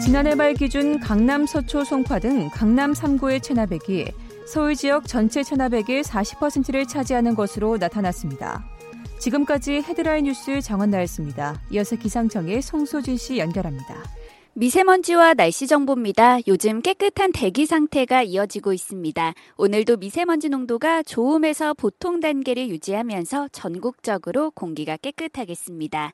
지난해 말 기준 강남 서초 송파 등 강남 3구의 체납액이 서울 지역 전체 체납액의 40%를 차지하는 것으로 나타났습니다. 지금까지 헤드라인 뉴스 정원 나였습니다. 이어서 기상청의 송소진 씨 연결합니다. 미세먼지와 날씨 정보입니다. 요즘 깨끗한 대기 상태가 이어지고 있습니다. 오늘도 미세먼지 농도가 좋음에서 보통 단계를 유지하면서 전국적으로 공기가 깨끗하겠습니다.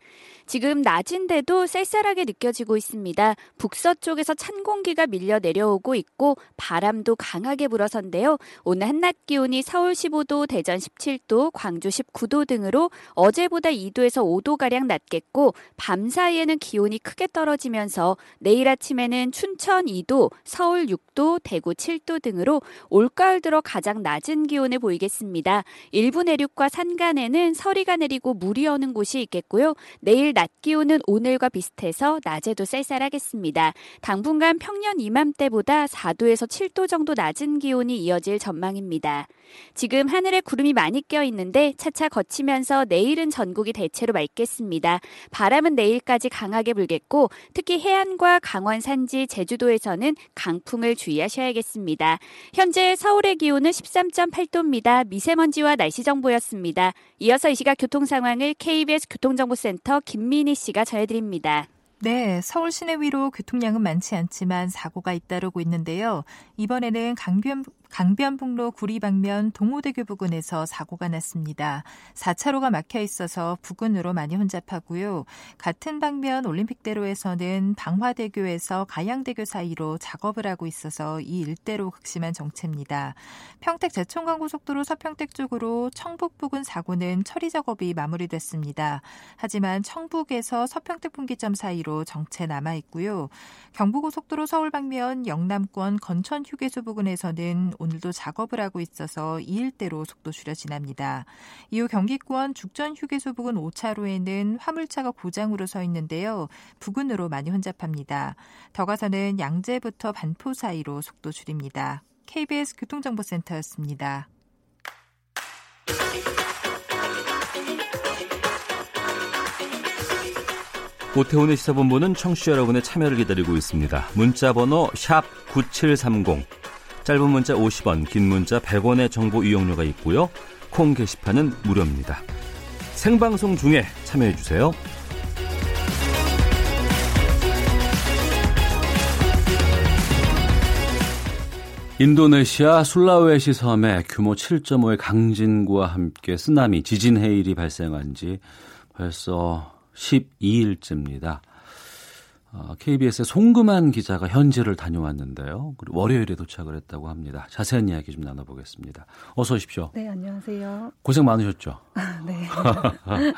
지금 낮인데도 쌀쌀하게 느껴지고 있습니다. 북서쪽에서 찬 공기가 밀려 내려오고 있고 바람도 강하게 불어선데요. 오늘 한낮 기온이 서울 15도, 대전 17도, 광주 19도 등으로 어제보다 2도에서 5도가량 낮겠고 밤 사이에는 기온이 크게 떨어지면서 내일 아침에는 춘천 2도, 서울 6도, 대구 7도 등으로 올가을 들어 가장 낮은 기온을 보이겠습니다. 일부 내륙과 산간에는 서리가 내리고 물이 오는 곳이 있겠고요. 내일 낮 기온은 오늘과 비슷해서 낮에도 쌀쌀하겠습니다. 당분간 평년 이맘때보다 4도에서 7도 정도 낮은 기온이 이어질 전망입니다. 지금 하늘에 구름이 많이 껴 있는데 차차 거치면서 내일은 전국이 대체로 맑겠습니다. 바람은 내일까지 강하게 불겠고 특히 해안과 강원 산지 제주도에서는 강풍을 주의하셔야겠습니다. 현재 서울의 기온은 13.8도입니다. 미세먼지와 날씨 정보였습니다. 이어서 이 시각 교통 상황을 KBS 교통정보센터 김 민희 씨가 전해드립니다. 네, 서울 시내 위로 교통량은 많지 않지만 사고가 잇따르고 있는데요. 이번에는 강변 강변북로 구리 방면 동호대교 부근에서 사고가 났습니다. 4차로가 막혀 있어서 부근으로 많이 혼잡하고요. 같은 방면 올림픽대로에서는 방화대교에서 가양대교 사이로 작업을 하고 있어서 이 일대로 극심한 정체입니다. 평택 제천광고속도로 서평택 쪽으로 청북 부근 사고는 처리 작업이 마무리됐습니다. 하지만 청북에서 서평택 분기점 사이로 정체 남아 있고요. 경부고속도로 서울 방면 영남권 건천 휴게소 부근에서는 오늘도 작업을 하고 있어서 이 일대로 속도 줄여 지납니다. 이후 경기권 죽전 휴게소 부근 5차로에는 화물차가 고장으로 서 있는데요. 부근으로 많이 혼잡합니다. 더 가서는 양재부터 반포 사이로 속도 줄입니다. KBS 교통정보센터였습니다. 오태훈의 시사본부는 청취자 여러분의 참여를 기다리고 있습니다. 문자 번호 9730 짧은 문자 50원, 긴 문자 100원의 정보 이용료가 있고요. 콩 게시판은 무료입니다. 생방송 중에 참여해 주세요. 인도네시아 술라웨시 섬에 규모 7.5의 강진과 함께 쓰나미, 지진 해일이 발생한 지 벌써 12일째입니다. KBS의 어, 송금한 기자가 현지를 다녀왔는데요. 그리고 월요일에 도착을 했다고 합니다. 자세한 이야기 좀 나눠보겠습니다. 어서 오십시오. 네, 안녕하세요. 고생 많으셨죠? (laughs) 아, 네. (laughs)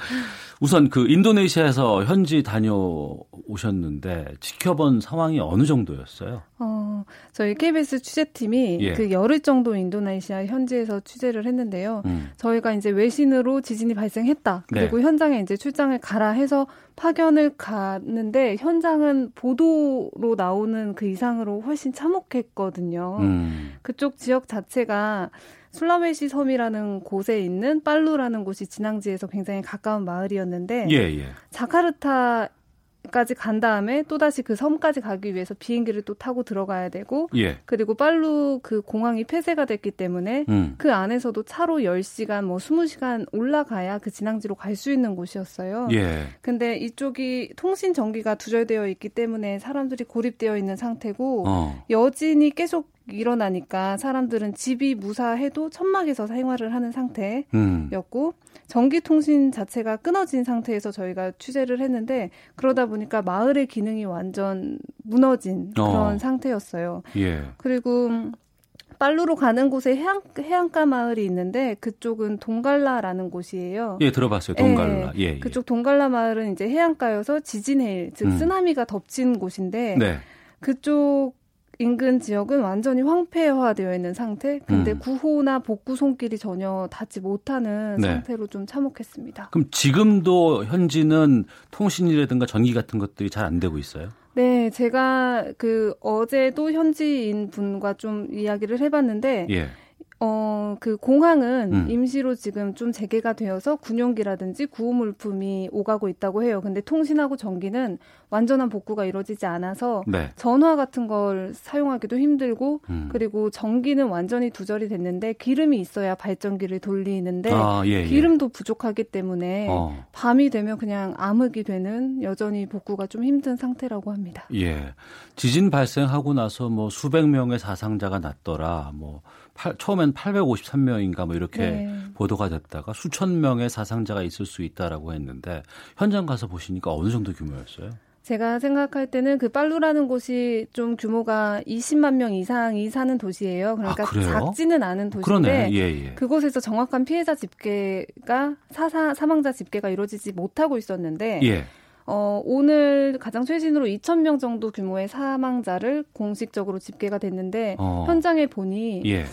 우선 그 인도네시아에서 현지 다녀오셨는데 지켜본 상황이 어느 정도였어요? 어, 저희 KBS 취재팀이 예. 그 열흘 정도 인도네시아 현지에서 취재를 했는데요. 음. 저희가 이제 외신으로 지진이 발생했다. 그리고 네. 현장에 이제 출장을 가라 해서 파견을 갔는데 현장은 보도로 나오는 그 이상으로 훨씬 참혹했거든요. 음. 그쪽 지역 자체가 술라웨시 섬이라는 곳에 있는 빨루라는 곳이 진앙지에서 굉장히 가까운 마을이었는데 예, 예. 자카르타 까지 간 다음에 또 다시 그 섬까지 가기 위해서 비행기를 또 타고 들어가야 되고 예. 그리고 빨루 그 공항이 폐쇄가 됐기 때문에 음. 그 안에서도 차로 10시간 뭐 20시간 올라가야 그 진앙지로 갈 수 있는 곳이었어요. 예. 근데 이쪽이 통신 전기가 두절되어 있기 때문에 사람들이 고립되어 있는 상태고 어. 여진이 계속 일어나니까 사람들은 집이 무사해도 천막에서 생활을 하는 상태였고 음. 전기 통신 자체가 끊어진 상태에서 저희가 취재를 했는데 그러다 보니까 마을의 기능이 완전 무너진 그런 어. 상태였어요. 예. 그리고 빨루로 가는 곳에 해안, 해안가 마을이 있는데 그쪽은 동갈라라는 곳이에요. 예, 들어봤어요. 동갈라. 예, 예. 그쪽 동갈라 마을은 이제 해안가여서 지진해일, 즉 음. 쓰나미가 덮친 곳인데 네. 그쪽 인근 지역은 완전히 황폐화되어 있는 상태. 근데 음. 구호나 복구 손길이 전혀 닿지 못하는 네. 상태로 좀 참혹했습니다. 그럼 지금도 현지는 통신이라든가 전기 같은 것들이 잘 안 되고 있어요? 네, 제가 그 어제도 현지인 분과 좀 이야기를 해봤는데 예. 어, 그 공항은 음. 임시로 지금 좀 재개가 되어서 군용기라든지 구호물품이 오가고 있다고 해요. 근데 통신하고 전기는 완전한 복구가 이루어지지 않아서 네. 전화 같은 걸 사용하기도 힘들고 음. 그리고 전기는 완전히 두절이 됐는데 기름이 있어야 발전기를 돌리는데 아, 예, 예. 기름도 부족하기 때문에 어. 밤이 되면 그냥 암흑이 되는 여전히 복구가 좀 힘든 상태라고 합니다. 예. 지진 발생하고 나서 뭐 수백 명의 사상자가 났더라. 뭐 8, 처음엔 853명인가 뭐 이렇게 네. 보도가 됐다가 수천 명의 사상자가 있을 수 있다라고 했는데 현장 가서 보시니까 어느 정도 규모였어요? 제가 생각할 때는 그 빨루라는 곳이 좀 규모가 20만 명 이상이 사는 도시예요. 그러니까 아, 작지는 않은 도시인데 예, 예. 그곳에서 정확한 피해자 집계가 사사 사망자 집계가 이루어지지 못하고 있었는데 예. 어, 오늘 가장 최신으로 2,000명 정도 규모의 사망자를 공식적으로 집계가 됐는데 어. 현장에 보니 예.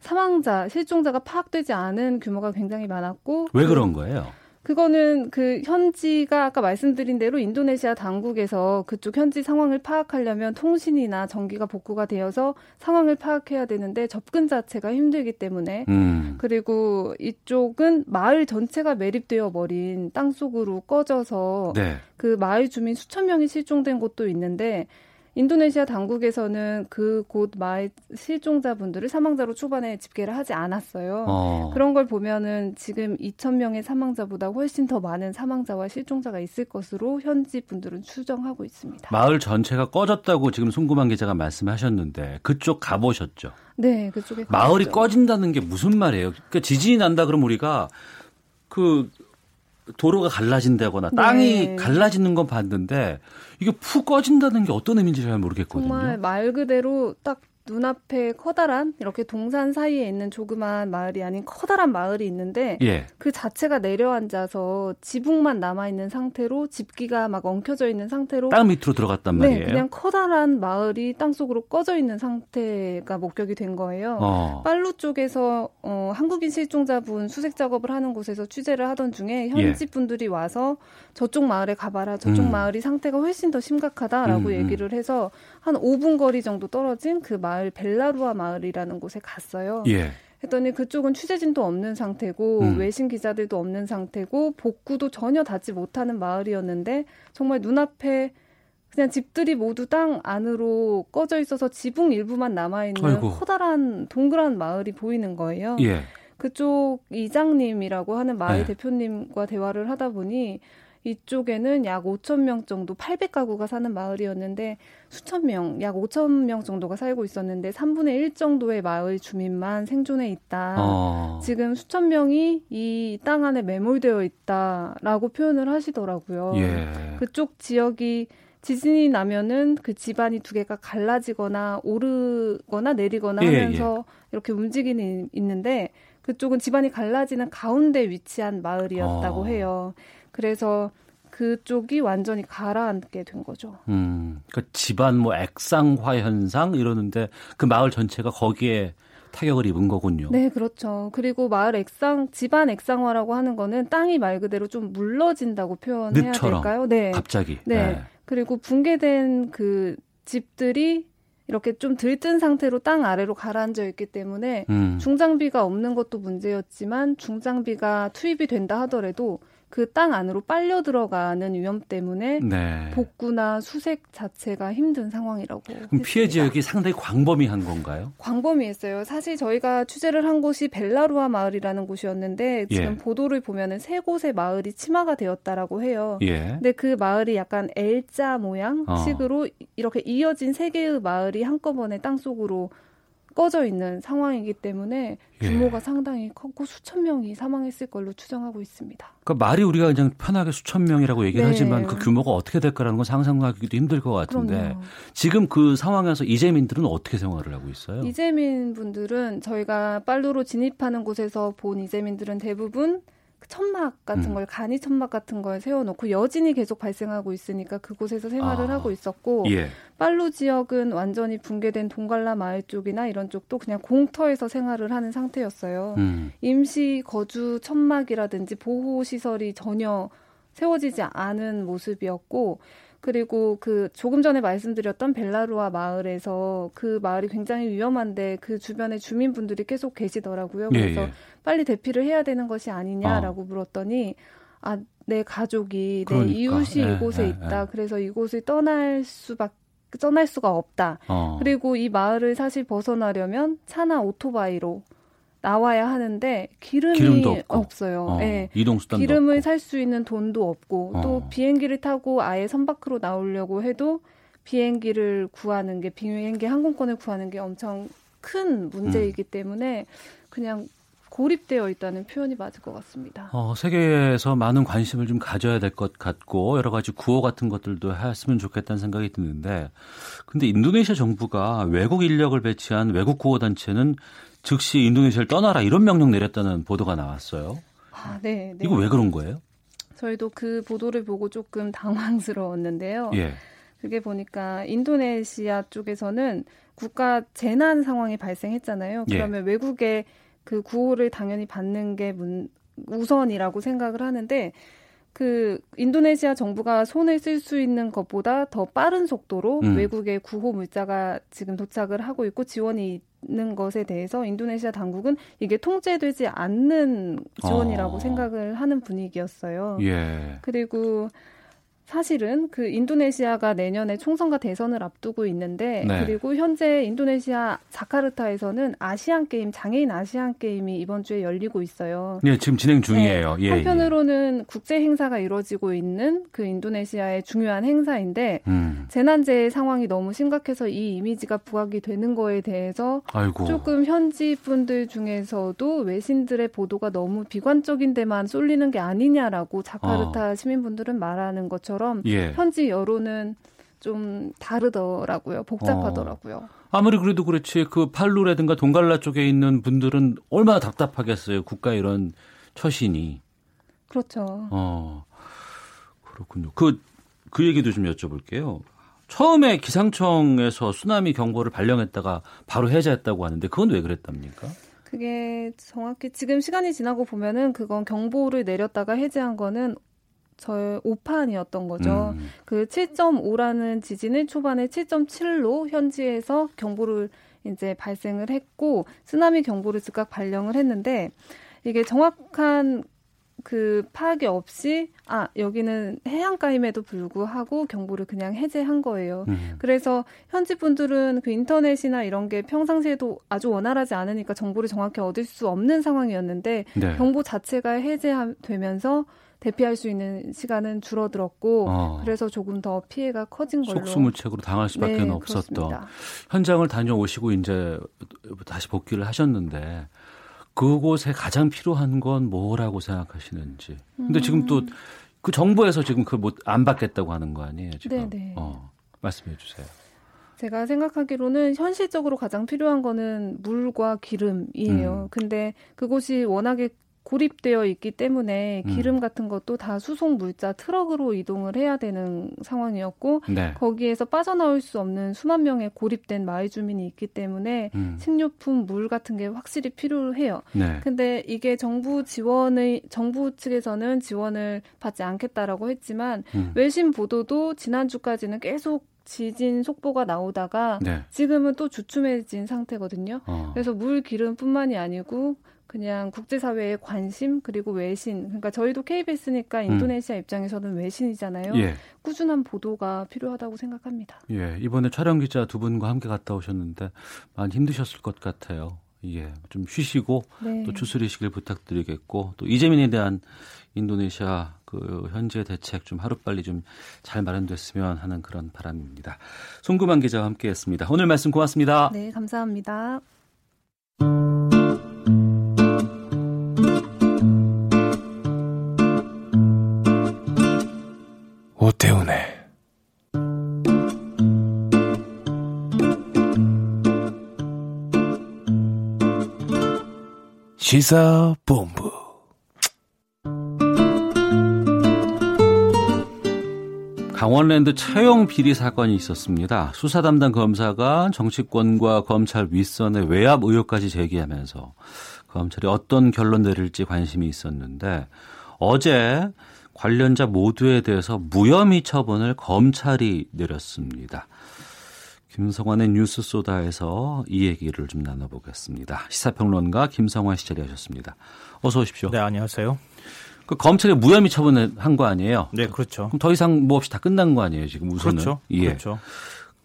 사망자, 실종자가 파악되지 않은 규모가 굉장히 많았고 왜 그런 거예요? 그거는 그 현지가 아까 말씀드린 대로 인도네시아 당국에서 그쪽 현지 상황을 파악하려면 통신이나 전기가 복구가 되어서 상황을 파악해야 되는데 접근 자체가 힘들기 때문에 음. 그리고 이쪽은 마을 전체가 매립되어 버린 땅 속으로 꺼져서 네. 그 마을 주민 수천 명이 실종된 곳도 있는데 인도네시아 당국에서는 그곳 마을 실종자분들을 사망자로 초반에 집계를 하지 않았어요. 어. 그런 걸 보면은 지금 2천 명의 사망자보다 훨씬 더 많은 사망자와 실종자가 있을 것으로 현지 분들은 추정하고 있습니다. 마을 전체가 꺼졌다고 지금 송구만 기자가 말씀하셨는데 그쪽 가보셨죠? 네, 그쪽에 마을이 가봤죠. 꺼진다는 게 무슨 말이에요? 그러니까 지진이 난다 그러면 우리가 그 도로가 갈라진다거나 땅이 네. 갈라지는 건 봤는데 이게 푹 꺼진다는 게 어떤 의미인지 잘 모르겠거든요. 정말 말 그대로 딱 눈앞에 커다란 이렇게 동산 사이에 있는 조그만 마을이 아닌 커다란 마을이 있는데 예. 그 자체가 내려앉아서 지붕만 남아 있는 상태로 집기가 막 엉켜져 있는 상태로 땅 밑으로 들어갔단 네, 말이에요. 네, 그냥 커다란 마을이 땅 속으로 꺼져 있는 상태가 목격이 된 거예요. 어. 빨루 쪽에서 어, 한국인 실종자분 수색 작업을 하는 곳에서 취재를 하던 중에 현지 예. 분들이 와서 저쪽 마을에 가봐라. 저쪽 음. 마을이 상태가 훨씬 더 심각하다라고 음, 음. 얘기를 해서 한 5분 거리 정도 떨어진 그 마을 벨라루아 마을이라는 곳에 갔어요. 예. 했더니 그쪽은 취재진도 없는 상태고 음. 외신 기자들도 없는 상태고 복구도 전혀 닿지 못하는 마을이었는데 정말 눈앞에 그냥 집들이 모두 땅 안으로 꺼져 있어서 지붕 일부만 남아 있는 커다란 동그란 마을이 보이는 거예요. 예. 그쪽 이장님이라고 하는 마을 네. 대표님과 대화를 하다 보니 이쪽에는 약 5천 명 정도 800가구가 사는 마을이었는데 수천 명, 약 5천 명 정도가 살고 있었는데 3분의 1 정도의 마을 주민만 생존해 있다. 어. 지금 수천 명이 이 땅 안에 매몰되어 있다라고 표현을 하시더라고요. 예. 그쪽 지역이 지진이 나면은 그 집안이 두 개가 갈라지거나 오르거나 내리거나 예, 하면서 예. 이렇게 움직이는 있는데 그쪽은 집안이 갈라지는 가운데 위치한 마을이었다고 어. 해요. 그래서 그쪽이 완전히 가라앉게 된 거죠. 음, 그러니까 집안 뭐 액상화 현상 이러는데 그 마을 전체가 거기에 타격을 입은 거군요. 네, 그렇죠. 그리고 마을 액상, 집안 액상화라고 하는 거는 땅이 말 그대로 좀 물러진다고 표현해야 늪처럼, 될까요? 네. 갑자기. 네. 네. 그리고 붕괴된 그 집들이 이렇게 좀 들뜬 상태로 땅 아래로 가라앉아 있기 때문에 음. 중장비가 없는 것도 문제였지만 중장비가 투입이 된다 하더라도 그 땅 안으로 빨려 들어가는 위험 때문에 네. 복구나 수색 자체가 힘든 상황이라고. 그럼 했습니다. 피해 지역이 상당히 광범위한 건가요? 광범위했어요. 사실 저희가 취재를 한 곳이 벨라루아 마을이라는 곳이었는데 지금 예. 보도를 보면은 세 곳의 마을이 침하가 되었다라고 해요. 예. 근데 그 마을이 약간 L자 모양 어. 식으로 이렇게 이어진 세 개의 마을이 한꺼번에 땅 속으로 꺼져 있는 상황이기 때문에 규모가 예. 상당히 컸고 수천 명이 사망했을 걸로 추정하고 있습니다. 그러니까 말이 우리가 그냥 편하게 수천 명이라고 얘기를 네. 하지만 그 규모가 어떻게 될까라는 건 상상하기도 힘들 것 같은데 그럼요. 지금 그 상황에서 이재민들은 어떻게 생활을 하고 있어요? 이재민 분들은 저희가 빨루로 진입하는 곳에서 본 이재민들은 대부분 천막 같은 음. 걸 간이 천막 같은 걸 세워놓고 여진이 계속 발생하고 있으니까 그곳에서 생활을 아. 하고 있었고 예. 빨루 지역은 완전히 붕괴된 동갈라 마을 쪽이나 이런 쪽도 그냥 공터에서 생활을 하는 상태였어요. 음. 임시 거주 천막이라든지 보호 시설이 전혀 세워지지 않은 모습이었고 그리고 그 조금 전에 말씀드렸던 벨라루아 마을에서 그 마을이 굉장히 위험한데 그 주변에 주민분들이 계속 계시더라고요. 예, 그래서 예, 예. 빨리 대피를 해야 되는 것이 아니냐라고 어. 물었더니 아, 내 가족이 그러니까. 내 이웃이 예, 이곳에 예, 있다. 예. 그래서 이곳을 떠날 수밖에 떠날 수가 없다. 어. 그리고 이 마을을 사실 벗어나려면 차나 오토바이로 나와야 하는데 기름이 없어요. 어, 네. 이동 수단 기름을 살 수 있는 돈도 없고 어. 또 비행기를 타고 아예 선 밖으로 나오려고 해도 비행기를 구하는 게 비행기 항공권을 구하는 게 엄청 큰 문제이기 음. 때문에 그냥 고립되어 있다는 표현이 맞을 것 같습니다. 어, 세계에서 많은 관심을 좀 가져야 될 것 같고 여러 가지 구호 같은 것들도 했으면 좋겠다는 생각이 드는데 근데 인도네시아 정부가 외국 인력을 배치한 외국 구호 단체는 즉시 인도네시아를 떠나라 이런 명령 내렸다는 보도가 나왔어요. 아, 네, 네. 이거 왜 그런 거예요? 저희도 그 보도를 보고 조금 (laughs) 당황스러웠는데요. 예. 그게 보니까 인도네시아 쪽에서는 국가 재난 상황이 발생했잖아요. 예. 그러면 예. 외국의 그 구호를 당연히 받는 게 문, 우선이라고 생각을 하는데 그 인도네시아 정부가 손을 쓸 수 있는 것보다 더 빠른 속도로 음. 외국의 구호 물자가 지금 도착을 하고 있고 지원이 있는 것에 대해서 인도네시아 당국은 이게 통제되지 않는 지원이라고 어. 생각을 하는 분위기였어요. 예. 그리고 사실은 그 인도네시아가 내년에 총선과 대선을 앞두고 있는데 네. 그리고 현재 인도네시아 자카르타에서는 아시안 게임 장애인 아시안 게임이 이번 주에 열리고 있어요. 네, 지금 진행 중이에요. 네. 예, 한편으로는 예. 국제 행사가 이루어지고 있는 그 인도네시아의 중요한 행사인데 음. 재난재해 상황이 너무 심각해서 이 이미지가 부각이 되는 거에 대해서 아이고. 조금 현지 분들 중에서도 외신들의 보도가 너무 비관적인 데만 쏠리는 게 아니냐라고 자카르타 어. 시민분들은 말하는 것처럼 것처럼 예. 현지 여론은 좀 다르더라고요. 복잡하더라고요. 어. 아무리 그래도 그렇지 그 팔루라든가 동갈라 쪽에 있는 분들은 얼마나 답답하겠어요. 국가 이런 처신이. 그렇죠. 어. 그렇군요. 그, 그 얘기도 좀 여쭤볼게요. 처음에 기상청에서 쓰나미 경보를 발령했다가 바로 해제했다고 하는데 그건 왜 그랬답니까? 그게 정확히 지금 시간이 지나고 보면은 그건 경보를 내렸다가 해제한 거는 저의 5판이었던 거죠. 음. 그 7.5라는 지진을 초반에 7.7로 현지에서 경보를 이제 발생을 했고 쓰나미 경보를 즉각 발령을 했는데 이게 정확한 그 파악이 없이 아 여기는 해안가임에도 불구하고 경보를 그냥 해제한 거예요. 음. 그래서 현지 분들은 그 인터넷이나 이런 게 평상시에도 아주 원활하지 않으니까 정보를 정확히 얻을 수 없는 상황이었는데 네. 경보 자체가 해제되면서 대피할 수 있는 시간은 줄어들었고 어. 그래서 조금 더 피해가 커진 걸로 속수무책으로 당할 수밖에 네, 없었던 그렇습니다. 현장을 다녀오시고 이제 다시 복귀를 하셨는데 그곳에 가장 필요한 건 뭐라고 생각하시는지. 근데 음. 지금 또 그 정부에서 지금 그걸 못안 받겠다고 하는 거 아니에요, 지금? 네네. 어, 말씀해 주세요. 제가 생각하기로는 현실적으로 가장 필요한 거는 물과 기름이에요. 음. 근데 그곳이 워낙에 고립되어 있기 때문에 음. 기름 같은 것도 다 수송 물자 트럭으로 이동을 해야 되는 상황이었고 네. 거기에서 빠져나올 수 없는 수만 명의 고립된 마을 주민이 있기 때문에 음. 식료품, 물 같은 게 확실히 필요해요. 네. 근데 이게 정부 지원의 정부 측에서는 지원을 받지 않겠다라고 했지만 음. 외신 보도도 지난주까지는 계속 지진 속보가 나오다가 네. 지금은 또 주춤해진 상태거든요. 어. 그래서 물 기름뿐만이 아니고 그냥 국제사회의 관심 그리고 외신 그러니까 저희도 KBS니까 음. 인도네시아 음. 입장에서는 외신이잖아요. 예. 꾸준한 보도가 필요하다고 생각합니다. 예, 이번에 촬영 기자 두 분과 함께 갔다 오셨는데 많이 힘드셨을 것 같아요. 예, 좀 쉬시고 네. 또 추스리시길 부탁드리겠고 또 이재민에 대한 인도네시아 그 현재 대책 좀 하루빨리 좀 잘 마련됐으면 하는 그런 바람입니다. 송구만 기자와 함께했습니다. 오늘 말씀 고맙습니다. 네, 감사합니다. 오태훈의 시사본부 강원랜드 차용 비리 사건이 있었습니다. 수사 담당 검사가 정치권과 검찰 윗선의 외압 의혹까지 제기하면서 검찰이 어떤 결론 내릴지 관심이 있었는데 어제 관련자 모두에 대해서 무혐의 처분을 검찰이 내렸습니다. 김성환의 뉴스 소다에서 이 얘기를 좀 나눠보겠습니다. 시사평론가 김성환 씨 자리하셨습니다. 어서 오십시오. 네, 안녕하세요. 그 검찰이 무혐의 처분을 한 거 아니에요? 네, 그렇죠. 그럼 더 이상 뭐 없이 다 끝난 거 아니에요, 지금 우선은? 그렇죠. 예. 그렇죠.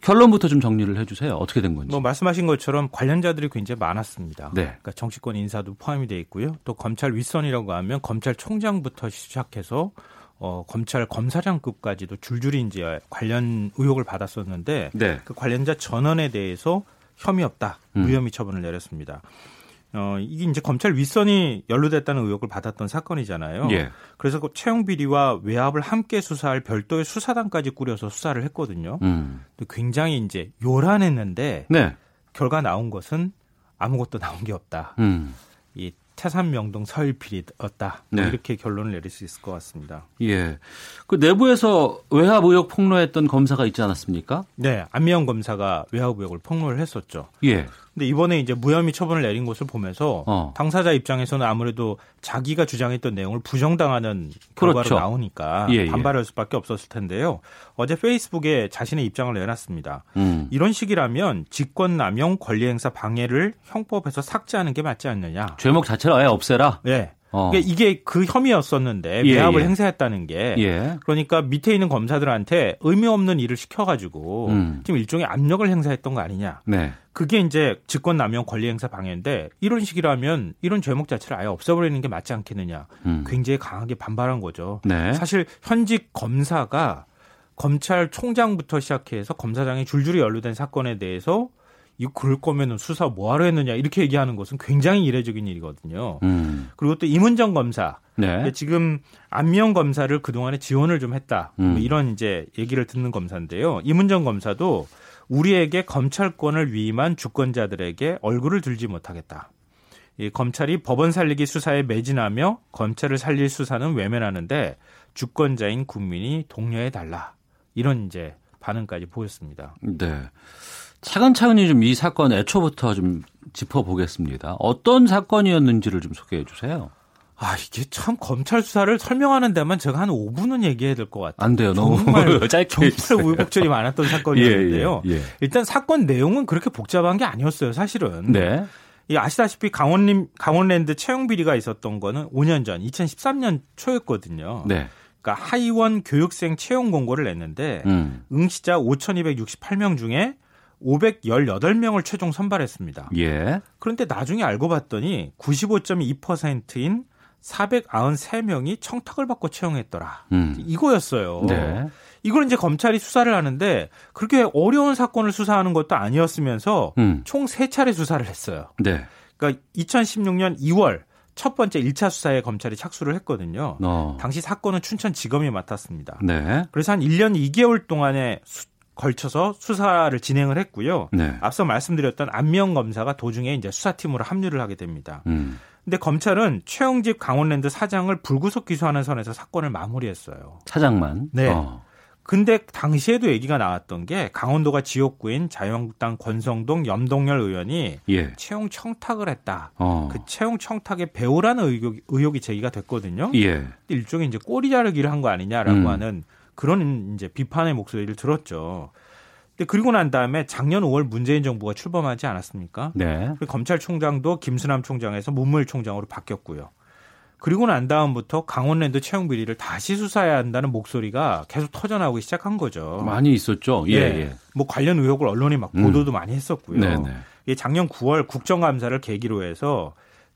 결론부터 좀 정리를 해주세요. 어떻게 된 건지. 뭐 말씀하신 것처럼 관련자들이 굉장히 많았습니다. 네. 그러니까 정치권 인사도 포함이 돼 있고요. 또 검찰 윗선이라고 하면 검찰총장부터 시작해서 어, 검찰 검사장급까지도 줄줄이 이제 관련 의혹을 받았었는데 네. 그 관련자 전원에 대해서 혐의 없다 음. 무혐의 처분을 내렸습니다. 어, 이게 이제 검찰 윗선이 연루됐다는 의혹을 받았던 사건이잖아요. 예. 그래서 그 채용 비리와 외압을 함께 수사할 별도의 수사단까지 꾸려서 수사를 했거든요. 음. 굉장히 이제 요란했는데 네. 결과 나온 것은 아무것도 나온 게 없다. 음. 이 태산 명동 서일 비리였다. 뭐 네. 이렇게 결론을 내릴 수 있을 것 같습니다. 예. 그 내부에서 외압 의혹 폭로했던 검사가 있지 않았습니까? 네, 안미영 검사가 외압 의혹을 폭로를 했었죠. 예. 근데 이번에 이제 무혐의 처분을 내린 것을 보면서 어. 당사자 입장에서는 아무래도 자기가 주장했던 내용을 부정당하는 결과로 그렇죠. 나오니까 예, 예. 반발할 수밖에 없었을 텐데요. 어제 페이스북에 자신의 입장을 내놨습니다. 음. 이런 식이라면 직권 남용 권리행사 방해를 형법에서 삭제하는 게 맞지 않느냐. 죄목 자체를 아예 없애라. 네. 어. 그러니까 이게 그 혐의였었는데 예, 외압을 예. 행사했다는 게 예. 그러니까 밑에 있는 검사들한테 의미 없는 일을 시켜가지고 음. 지금 일종의 압력을 행사했던 거 아니냐. 네. 그게 이제 직권 남용 권리 행사 방해인데 이런 식이라면 이런 죄목 자체를 아예 없애버리는 게 맞지 않겠느냐. 음. 굉장히 강하게 반발한 거죠. 네. 사실 현직 검사가 검찰총장부터 시작해서 검사장이 줄줄이 연루된 사건에 대해서 이거 그럴 거면은 수사 뭐하러 했느냐 이렇게 얘기하는 것은 굉장히 이례적인 일이거든요. 음. 그리고 또 이문정 검사 네. 지금 안미영 검사를 그 동안에 지원을 좀 했다. 뭐 음. 뭐 이런 이제 얘기를 듣는 검사인데요. 이문정 검사도 우리에게 검찰권을 위임한 주권자들에게 얼굴을 들지 못하겠다. 이 검찰이 법원 살리기 수사에 매진하며 검찰을 살릴 수사는 외면하는데 주권자인 국민이 독려해 달라. 이런 이제 반응까지 보였습니다. 네. 차근차근히 좀 이 사건 애초부터 좀 짚어보겠습니다. 어떤 사건이었는지를 좀 소개해 주세요. 아, 이게 참 검찰 수사를 설명하는 데만 제가 한 5분은 얘기해야 될 것 같아요. 안 돼요. 너무 정말 (laughs) 짧게 정말 우여곡절이 많았던 (laughs) 사건이었는데요. 예, 예, 예. 일단 사건 내용은 그렇게 복잡한 게 아니었어요, 사실은. 네. 이 아시다시피 강원림 강원랜드 채용 비리가 있었던 거는 5년 전 2013년 초였거든요. 네. 그러니까 하이원 교육생 채용 공고를 냈는데 음. 응시자 5,268명 중에 518명을 최종 선발했습니다. 예. 그런데 나중에 알고 봤더니 95.2%인 493명이 청탁을 받고 채용했더라. 음. 이거였어요. 네. 이걸 이제 검찰이 수사를 하는데 그렇게 어려운 사건을 수사하는 것도 아니었으면서 음. 총 3차례 수사를 했어요. 네. 그러니까 2016년 2월 첫 번째 1차 수사에 검찰이 착수를 했거든요. 어. 당시 사건은 춘천지검이 맡았습니다. 네. 그래서 한 1년 2개월 동안에 수, 걸쳐서 수사를 진행을 했고요. 네. 앞서 말씀드렸던 안명 검사가 도중에 이제 수사팀으로 합류를 하게 됩니다. 음. 근데 검찰은 최영집 강원랜드 사장을 불구속 기소하는 선에서 사건을 마무리했어요. 사장만. 네. 어. 근데 당시에도 얘기가 나왔던 게 강원도가 지역구인 자유한국당 권성동 염동열 의원이 예. 채용 청탁을 했다. 어. 그 채용 청탁의 배우라는 의혹, 의혹이 제기가 됐거든요. 예. 일종의 이제 꼬리 자르기를 한 거 아니냐라고 음. 하는 그런 이제 비판의 목소리를 들었죠. 근데 그리고 난 다음에 작년 5월 문재인 정부가 출범하지 않았습니까? 네. 검찰총장도 김수남 총장에서 문무일 총장으로 바뀌었고요. 그리고 난 다음부터 강원랜드 채용 비리를 다시 수사해야 한다는 목소리가 계속 터져나오기 시작한 거죠. 많이 있었죠. 예, 네. 예. 뭐 관련 의혹을 언론이 막 보도도 음. 많이 했었고요. 네네. 네. 작년 9월 국정감사를 계기로 해서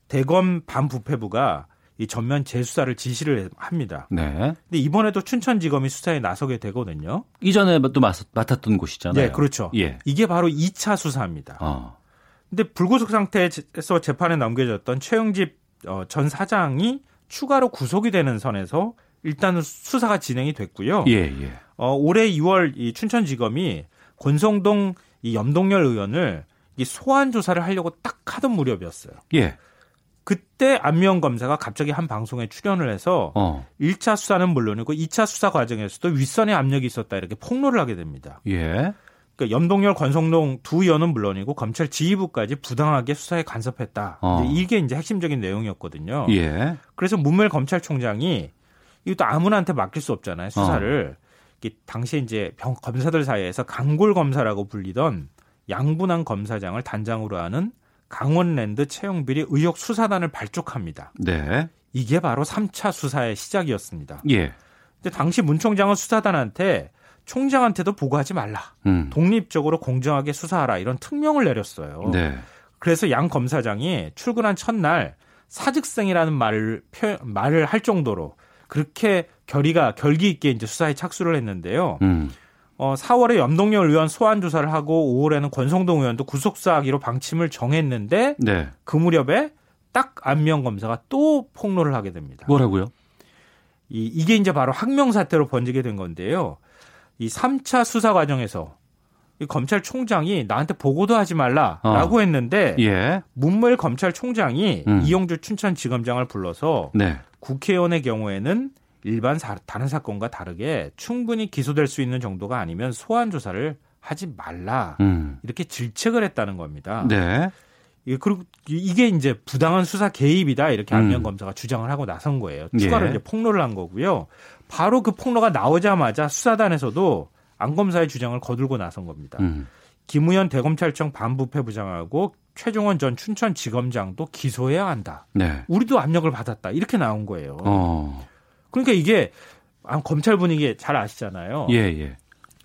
대검 반부패부가 이 전면 재수사를 지시를 합니다. 네. 근데 이번에도 춘천지검이 수사에 나서게 되거든요. 이전에도 맡았던 곳이잖아요. 네, 그렇죠. 예. 이게 바로 2차 수사입니다. 어. 근데 불구속 상태에서 재판에 넘겨졌던 최영집 어, 전 사장이 추가로 구속이 되는 선에서 일단은 수사가 진행이 됐고요. 예, 예. 어, 올해 2월 이 춘천지검이 권성동 이 염동열 의원을 이 소환 조사를 하려고 딱 하던 무렵이었어요. 예. 그때 안미영 검사가 갑자기 한 방송에 출연을 해서 어. 1차 수사는 물론이고 2차 수사 과정에서도 윗선의 압력이 있었다 이렇게 폭로를 하게 됩니다. 예. 그러니까 염동열, 권성동 두 의원은 물론이고 검찰 지휘부까지 부당하게 수사에 간섭했다. 어. 이게 이제 핵심적인 내용이었거든요. 예. 그래서 문물 검찰총장이 이것도 아무나한테 맡길 수 없잖아요. 수사를. 어. 당시에 이제 병, 검사들 사이에서 강골 검사라고 불리던 양분한 검사장을 단장으로 하는 강원랜드 채용 비리 의혹 수사단을 발족합니다. 네. 이게 바로 3차 수사의 시작이었습니다. 예. 근데 당시 문 총장은 수사단한테 총장한테도 보고하지 말라. 음. 독립적으로 공정하게 수사하라. 이런 특명을 내렸어요. 네. 그래서 양 검사장이 출근한 첫날 사직생이라는 말을 표, 말을 할 정도로 그렇게 결의가 결기 있게 이제 수사에 착수를 했는데요. 음. 어, 4월에 염동열 의원 소환 조사를 하고 5월에는 권성동 의원도 구속 사하기로 방침을 정했는데 네. 그 무렵에 딱 안명 검사가 또 폭로를 하게 됩니다. 뭐라고요? 이, 이게 이제 바로 학명 사태로 번지게 된 건데요. 이 3차 수사 과정에서 이 검찰총장이 나한테 보고도 하지 말라라고 어. 했는데 예. 문무일 검찰총장이 음. 이용주 춘천지검장을 불러서 네. 국회의원의 경우에는 일반 사, 다른 사건과 다르게 충분히 기소될 수 있는 정도가 아니면 소환 조사를 하지 말라 음. 이렇게 질책을 했다는 겁니다. 네. 그리고 이게 이제 부당한 수사 개입이다 이렇게 안면 음. 검사가 주장을 하고 나선 거예요. 추가로 예. 이제 폭로를 한 거고요. 바로 그 폭로가 나오자마자 수사단에서도 안 검사의 주장을 거들고 나선 겁니다. 음. 김우현 대검찰청 반부패 부장하고 최종원 전 춘천지검장도 기소해야 한다. 네. 우리도 압력을 받았다. 이렇게 나온 거예요. 어. 그러니까 이게 검찰 분위기 잘 아시잖아요. 예, 예.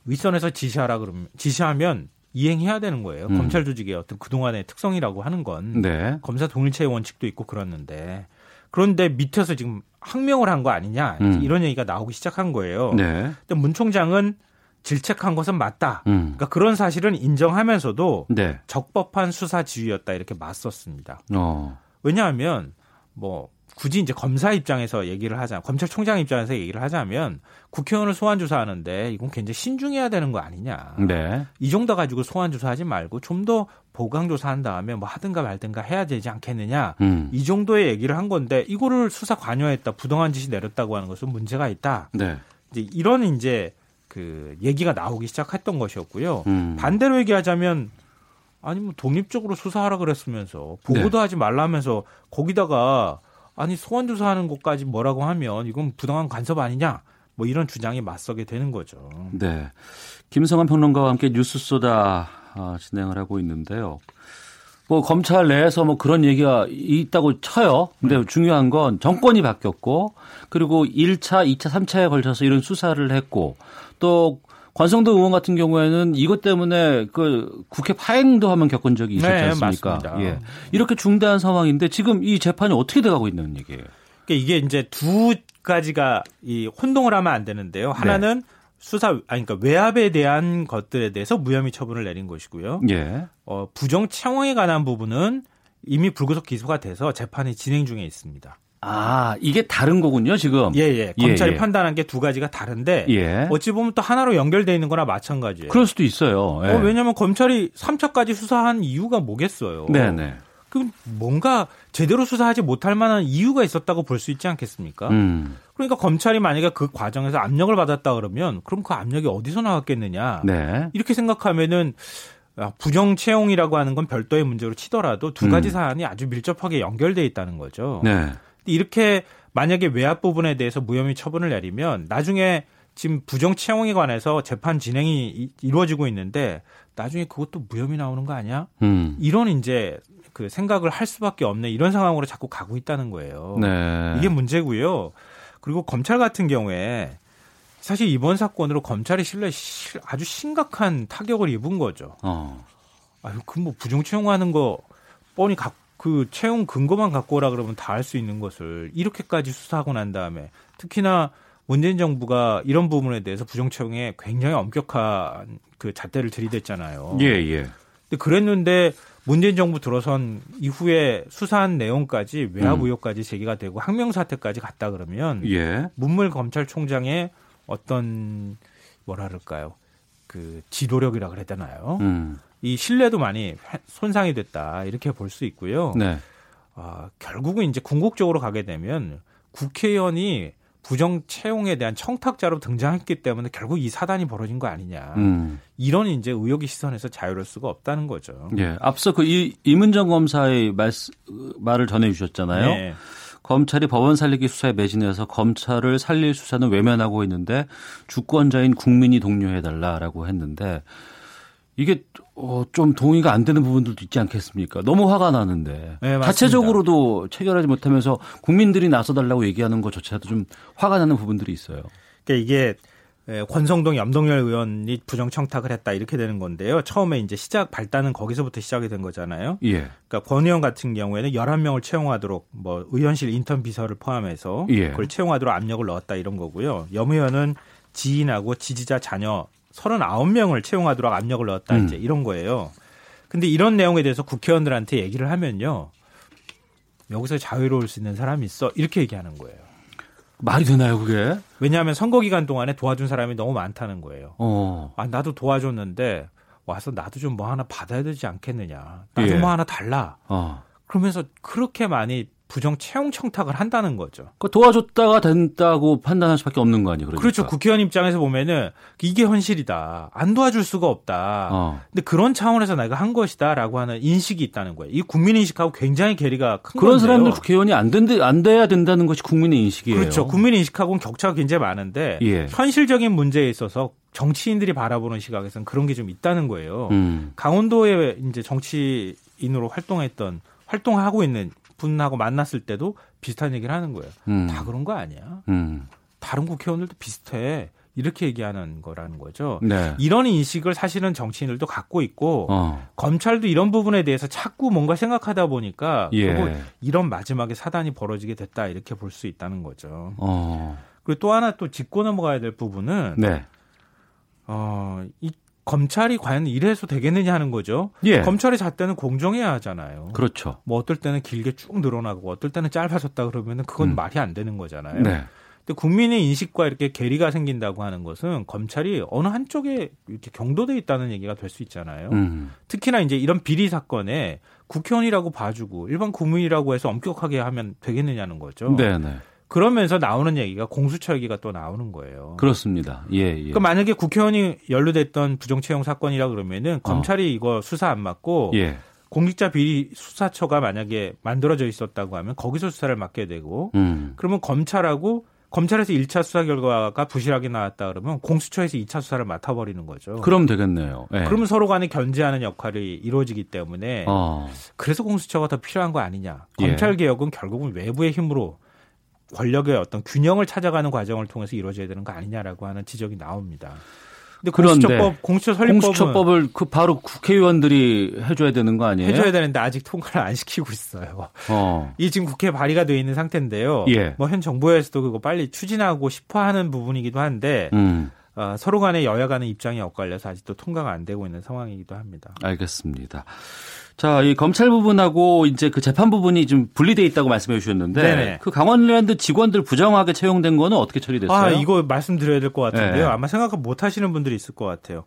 윗선에서 지시하라 그러면 지시하면 이행해야 되는 거예요. 음. 검찰 조직의 어떤 그동안의 특성이라고 하는 건 네. 검사 동일체의 원칙도 있고 그렇는데 그런데 밑에서 지금 항명을 한 거 아니냐 음. 이런 얘기가 나오기 시작한 거예요. 네. 근데 문 총장은 질책한 것은 맞다. 음. 그러니까 그런 사실은 인정하면서도 네. 적법한 수사 지휘였다 이렇게 맞섰습니다. 어. 왜냐하면 뭐 굳이 이제 검사 입장에서 얘기를 하자, 검찰총장 입장에서 얘기를 하자면 국회의원을 소환 조사하는데 이건 굉장히 신중해야 되는 거 아니냐. 네. 이 정도 가지고 소환 조사하지 말고 좀 더 보강 조사한 다음에 뭐 하든가 말든가 해야 되지 않겠느냐. 음. 이 정도의 얘기를 한 건데 이거를 수사 관여했다, 부동한 지시 내렸다고 하는 것은 문제가 있다. 네. 이제 이런 이제 그 얘기가 나오기 시작했던 것이었고요. 음. 반대로 얘기하자면 아니 뭐 독립적으로 수사하라 그랬으면서 보고도 네. 하지 말라면서 거기다가 아니 소환 조사하는 것까지 뭐라고 하면 이건 부당한 간섭 아니냐? 뭐 이런 주장이 맞서게 되는 거죠. 네. 김성환 평론가와 함께 뉴스 쏘다 아, 진행을 하고 있는데요. 뭐 검찰 내에서 뭐 그런 얘기가 있다고 쳐요. 근데 네. 중요한 건 정권이 바뀌었고 그리고 1차, 2차, 3차에 걸쳐서 이런 수사를 했고 또 관성도 의원 같은 경우에는 이것 때문에 그 국회 파행도 한번 겪은 적이 있었지 네, 않습니까? 네, 예. 이렇게 중대한 상황인데 지금 이 재판이 어떻게 돼가고 있는 얘기예요? 그러니까 이게 이제 두 가지가 이 혼동을 하면 안 되는데요. 하나는 네. 수사 아니 그러니까 외압에 대한 것들에 대해서 무혐의 처분을 내린 것이고요. 예. 어, 부정 채용에 관한 부분은 이미 불구속 기소가 돼서 재판이 진행 중에 있습니다. 아, 이게 다른 거군요, 지금. 예, 예. 검찰이 예, 예. 판단한 게 두 가지가 다른데 예. 어찌 보면 또 하나로 연결돼 있는 거나 마찬가지예요. 그럴 수도 있어요. 예. 어, 왜냐하면 검찰이 3차까지 수사한 이유가 뭐겠어요. 네, 네. 그 뭔가 제대로 수사하지 못할 만한 이유가 있었다고 볼 수 있지 않겠습니까? 음. 그러니까 검찰이 만약에 그 과정에서 압력을 받았다 그러면 그럼 그 압력이 어디서 나왔겠느냐? 네. 이렇게 생각하면은 아, 부정 채용이라고 하는 건 별도의 문제로 치더라도 두 가지 음. 사안이 아주 밀접하게 연결돼 있다는 거죠. 네. 이렇게 만약에 외압 부분에 대해서 무혐의 처분을 내리면 나중에 지금 부정 채용에 관해서 재판 진행이 이루어지고 있는데 나중에 그것도 무혐의 나오는 거 아니야? 음. 이런 이제 그 생각을 할 수밖에 없는 이런 상황으로 자꾸 가고 있다는 거예요. 네. 이게 문제고요. 그리고 검찰 같은 경우에 사실 이번 사건으로 검찰의 신뢰에 아주 심각한 타격을 입은 거죠. 어. 아유, 그 뭐 부정 채용하는 거 뻔히 가, 그 채용 근거만 갖고 오라 그러면 다 할 수 있는 것을 이렇게까지 수사하고 난 다음에 특히나 문재인 정부가 이런 부분에 대해서 부정 채용에 굉장히 엄격한 그 잣대를 들이댔잖아요. 예, 예. 근데 그랬는데 문재인 정부 들어선 이후에 수사한 내용까지 외압 음. 의혹까지 제기가 되고 항명 사태까지 갔다 그러면 예. 문물 검찰총장의 어떤 뭐라 그럴까요? 그 지도력이라 되나요? 음. 이 신뢰도 많이 손상이 됐다 이렇게 볼 수 있고요. 네. 아, 결국은 이제 궁극적으로 가게 되면 국회의원이 부정 채용에 대한 청탁자로 등장했기 때문에 결국 이 사단이 벌어진 거 아니냐. 음. 이런 이제 의혹의 시선에서 자유로울 수가 없다는 거죠. 예. 앞서 그 이, 이문정 검사의 말, 말을 전해 주셨잖아요. 네. 검찰이 법원 살리기 수사에 매진해서 검찰을 살릴 수사는 외면하고 있는데 주권자인 국민이 독려해달라라고 했는데 이게 어, 좀 동의가 안 되는 부분들도 있지 않겠습니까? 너무 화가 나는데 네, 자체적으로도 체결하지 못하면서 국민들이 나서달라고 얘기하는 것조차도 좀 화가 나는 부분들이 있어요. 그러니까 이게 권성동 염동열 의원이 부정 청탁을 했다 이렇게 되는 건데요. 처음에 이제 시작 발단은 거기서부터 시작이 된 거잖아요. 예. 그러니까 권 의원 같은 경우에는 11명을 채용하도록 뭐 의원실 인턴 비서를 포함해서 예. 그걸 채용하도록 압력을 넣었다 이런 거고요. 염 의원은 지인하고 지지자 자녀 39명을 채용하도록 압력을 넣었다 음. 이제 이런 거예요. 근데 이런 내용에 대해서 국회의원들한테 얘기를 하면요. 여기서 자유로울 수 있는 사람이 있어. 이렇게 얘기하는 거예요. 말이 되나요, 그게? 왜냐하면 선거 기간 동안에 도와준 사람이 너무 많다는 거예요. 어. 아, 나도 도와줬는데 와서 나도 좀 뭐 하나 받아야 되지 않겠느냐. 나도 예. 뭐 하나 달라. 어. 그러면서 그렇게 많이 부정 채용 청탁을 한다는 거죠. 그 도와줬다가 된다고 판단할 수밖에 없는 거 아니에요? 그러니까. 그렇죠 국회의원 입장에서 보면은 이게 현실이다. 안 도와줄 수가 없다. 어. 근데 그런 차원에서 내가 한 것이다라고 하는 인식이 있다는 거예요. 이 국민 인식하고 굉장히 괴리가 큰 그런 건데요. 사람들 국회의원이 안 된대 안 돼야 된다는 것이 국민의 인식이에요. 그렇죠. 국민 인식하고는 격차가 굉장히 많은데 예. 현실적인 문제에 있어서 정치인들이 바라보는 시각에서는 그런 게 좀 있다는 거예요. 음. 강원도에 이제 정치인으로 활동했던 활동하고 있는 분하고 만났을 때도 비슷한 얘기를 하는 거예요. 음. 다 그런 거 아니야. 음. 다른 국회의원들도 비슷해. 이렇게 얘기하는 거라는 거죠. 네. 이런 인식을 사실은 정치인들도 갖고 있고 어. 검찰도 이런 부분에 대해서 자꾸 뭔가 생각하다 보니까 예. 이런 마지막에 사단이 벌어지게 됐다 이렇게 볼 수 있다는 거죠. 어. 그리고 또 하나 또 짚고 넘어가야 될 부분은 네. 어, 이 검찰이 과연 이래서 되겠느냐 하는 거죠. 예. 검찰의 잣대는 공정해야 하잖아요. 그렇죠. 뭐 어떨 때는 길게 쭉 늘어나고 어떨 때는 짧아졌다 그러면은 그건 음. 말이 안 되는 거잖아요. 네. 근데 국민의 인식과 이렇게 괴리가 생긴다고 하는 것은 검찰이 어느 한쪽에 이렇게 경도돼 있다는 얘기가 될 수 있잖아요. 음. 특히나 이제 이런 비리 사건에 국회의원이라고 봐주고 일반 국민이라고 해서 엄격하게 하면 되겠느냐는 거죠. 네, 네. 그러면서 나오는 얘기가 공수처 얘기가 또 나오는 거예요. 그렇습니다. 예, 예. 그러니까 만약에 국회의원이 연루됐던 부정 채용 사건이라 그러면은 검찰이 어. 이거 수사 안 맡고 예. 공직자 비리 수사처가 만약에 만들어져 있었다고 하면 거기서 수사를 맡게 되고 음. 그러면 검찰하고 검찰에서 1차 수사 결과가 부실하게 나왔다 그러면 공수처에서 2차 수사를 맡아버리는 거죠. 그럼 되겠네요. 네. 그러면 서로 간에 견제하는 역할이 이루어지기 때문에 어. 그래서 공수처가 더 필요한 거 아니냐. 검찰 예. 개혁은 결국은 외부의 힘으로 권력의 어떤 균형을 찾아가는 과정을 통해서 이루어져야 되는 거 아니냐라고 하는 지적이 나옵니다. 근데 공수처법, 공수처 설립법은 공수처법을 그 바로 국회의원들이 해줘야 되는 거 아니에요? 해줘야 되는데 아직 통과를 안 시키고 있어요. 어. 이 지금 국회 발의가 돼 있는 상태인데요. 예. 뭐현 정부에서도 그거 빨리 추진하고 싶어하는 부분이기도 한데 음. 어, 서로 간의 여야 간의 입장이 엇갈려서 아직도 통과가 안 되고 있는 상황이기도 합니다. 알겠습니다. 자, 이 검찰 부분하고 이제 그 재판 부분이 좀 분리돼 있다고 말씀해 주셨는데 네네. 그 강원랜드 직원들 부정하게 채용된 거는 어떻게 처리됐어요? 아, 이거 말씀드려야 될 것 같은데요. 네. 아마 생각 못 하시는 분들이 있을 것 같아요.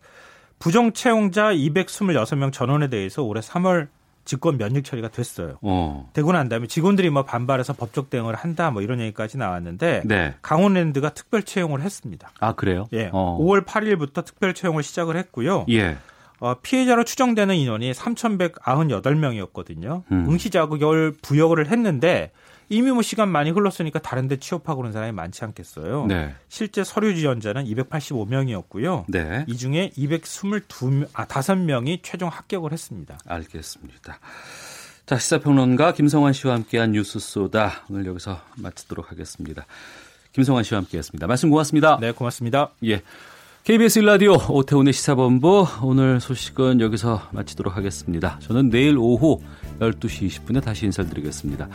부정 채용자 226명 전원에 대해서 올해 3월 직권 면직 처리가 됐어요. 어. 되고 난 다음에 직원들이 뭐 반발해서 법적 대응을 한다 뭐 이런 얘기까지 나왔는데 네. 강원랜드가 특별 채용을 했습니다. 아 그래요? 예. 어. 5월 8일부터 특별 채용을 시작을 했고요. 예. 어, 피해자로 추정되는 인원이 3,198명이었거든요. 음. 응시 자격을 부여를 했는데 이미 뭐 시간 많이 흘렀으니까 다른 데 취업하고 그런 사람이 많지 않겠어요. 네. 실제 서류 지원자는 285명이었고요. 네. 이 중에 222명 아 5명이 최종 합격을 했습니다. 알겠습니다. 자, 시사평론가 김성환 씨와 함께한 뉴스 소다 오늘 여기서 마치도록 하겠습니다. 김성환 씨와 함께했습니다. 말씀 고맙습니다. 네, 고맙습니다. 예. KBS 일라디오 오태훈의 시사본부 오늘 소식은 여기서 마치도록 하겠습니다. 저는 내일 오후 12시 20분에 다시 인사드리겠습니다.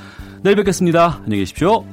내일 뵙겠습니다. 안녕히 계십시오.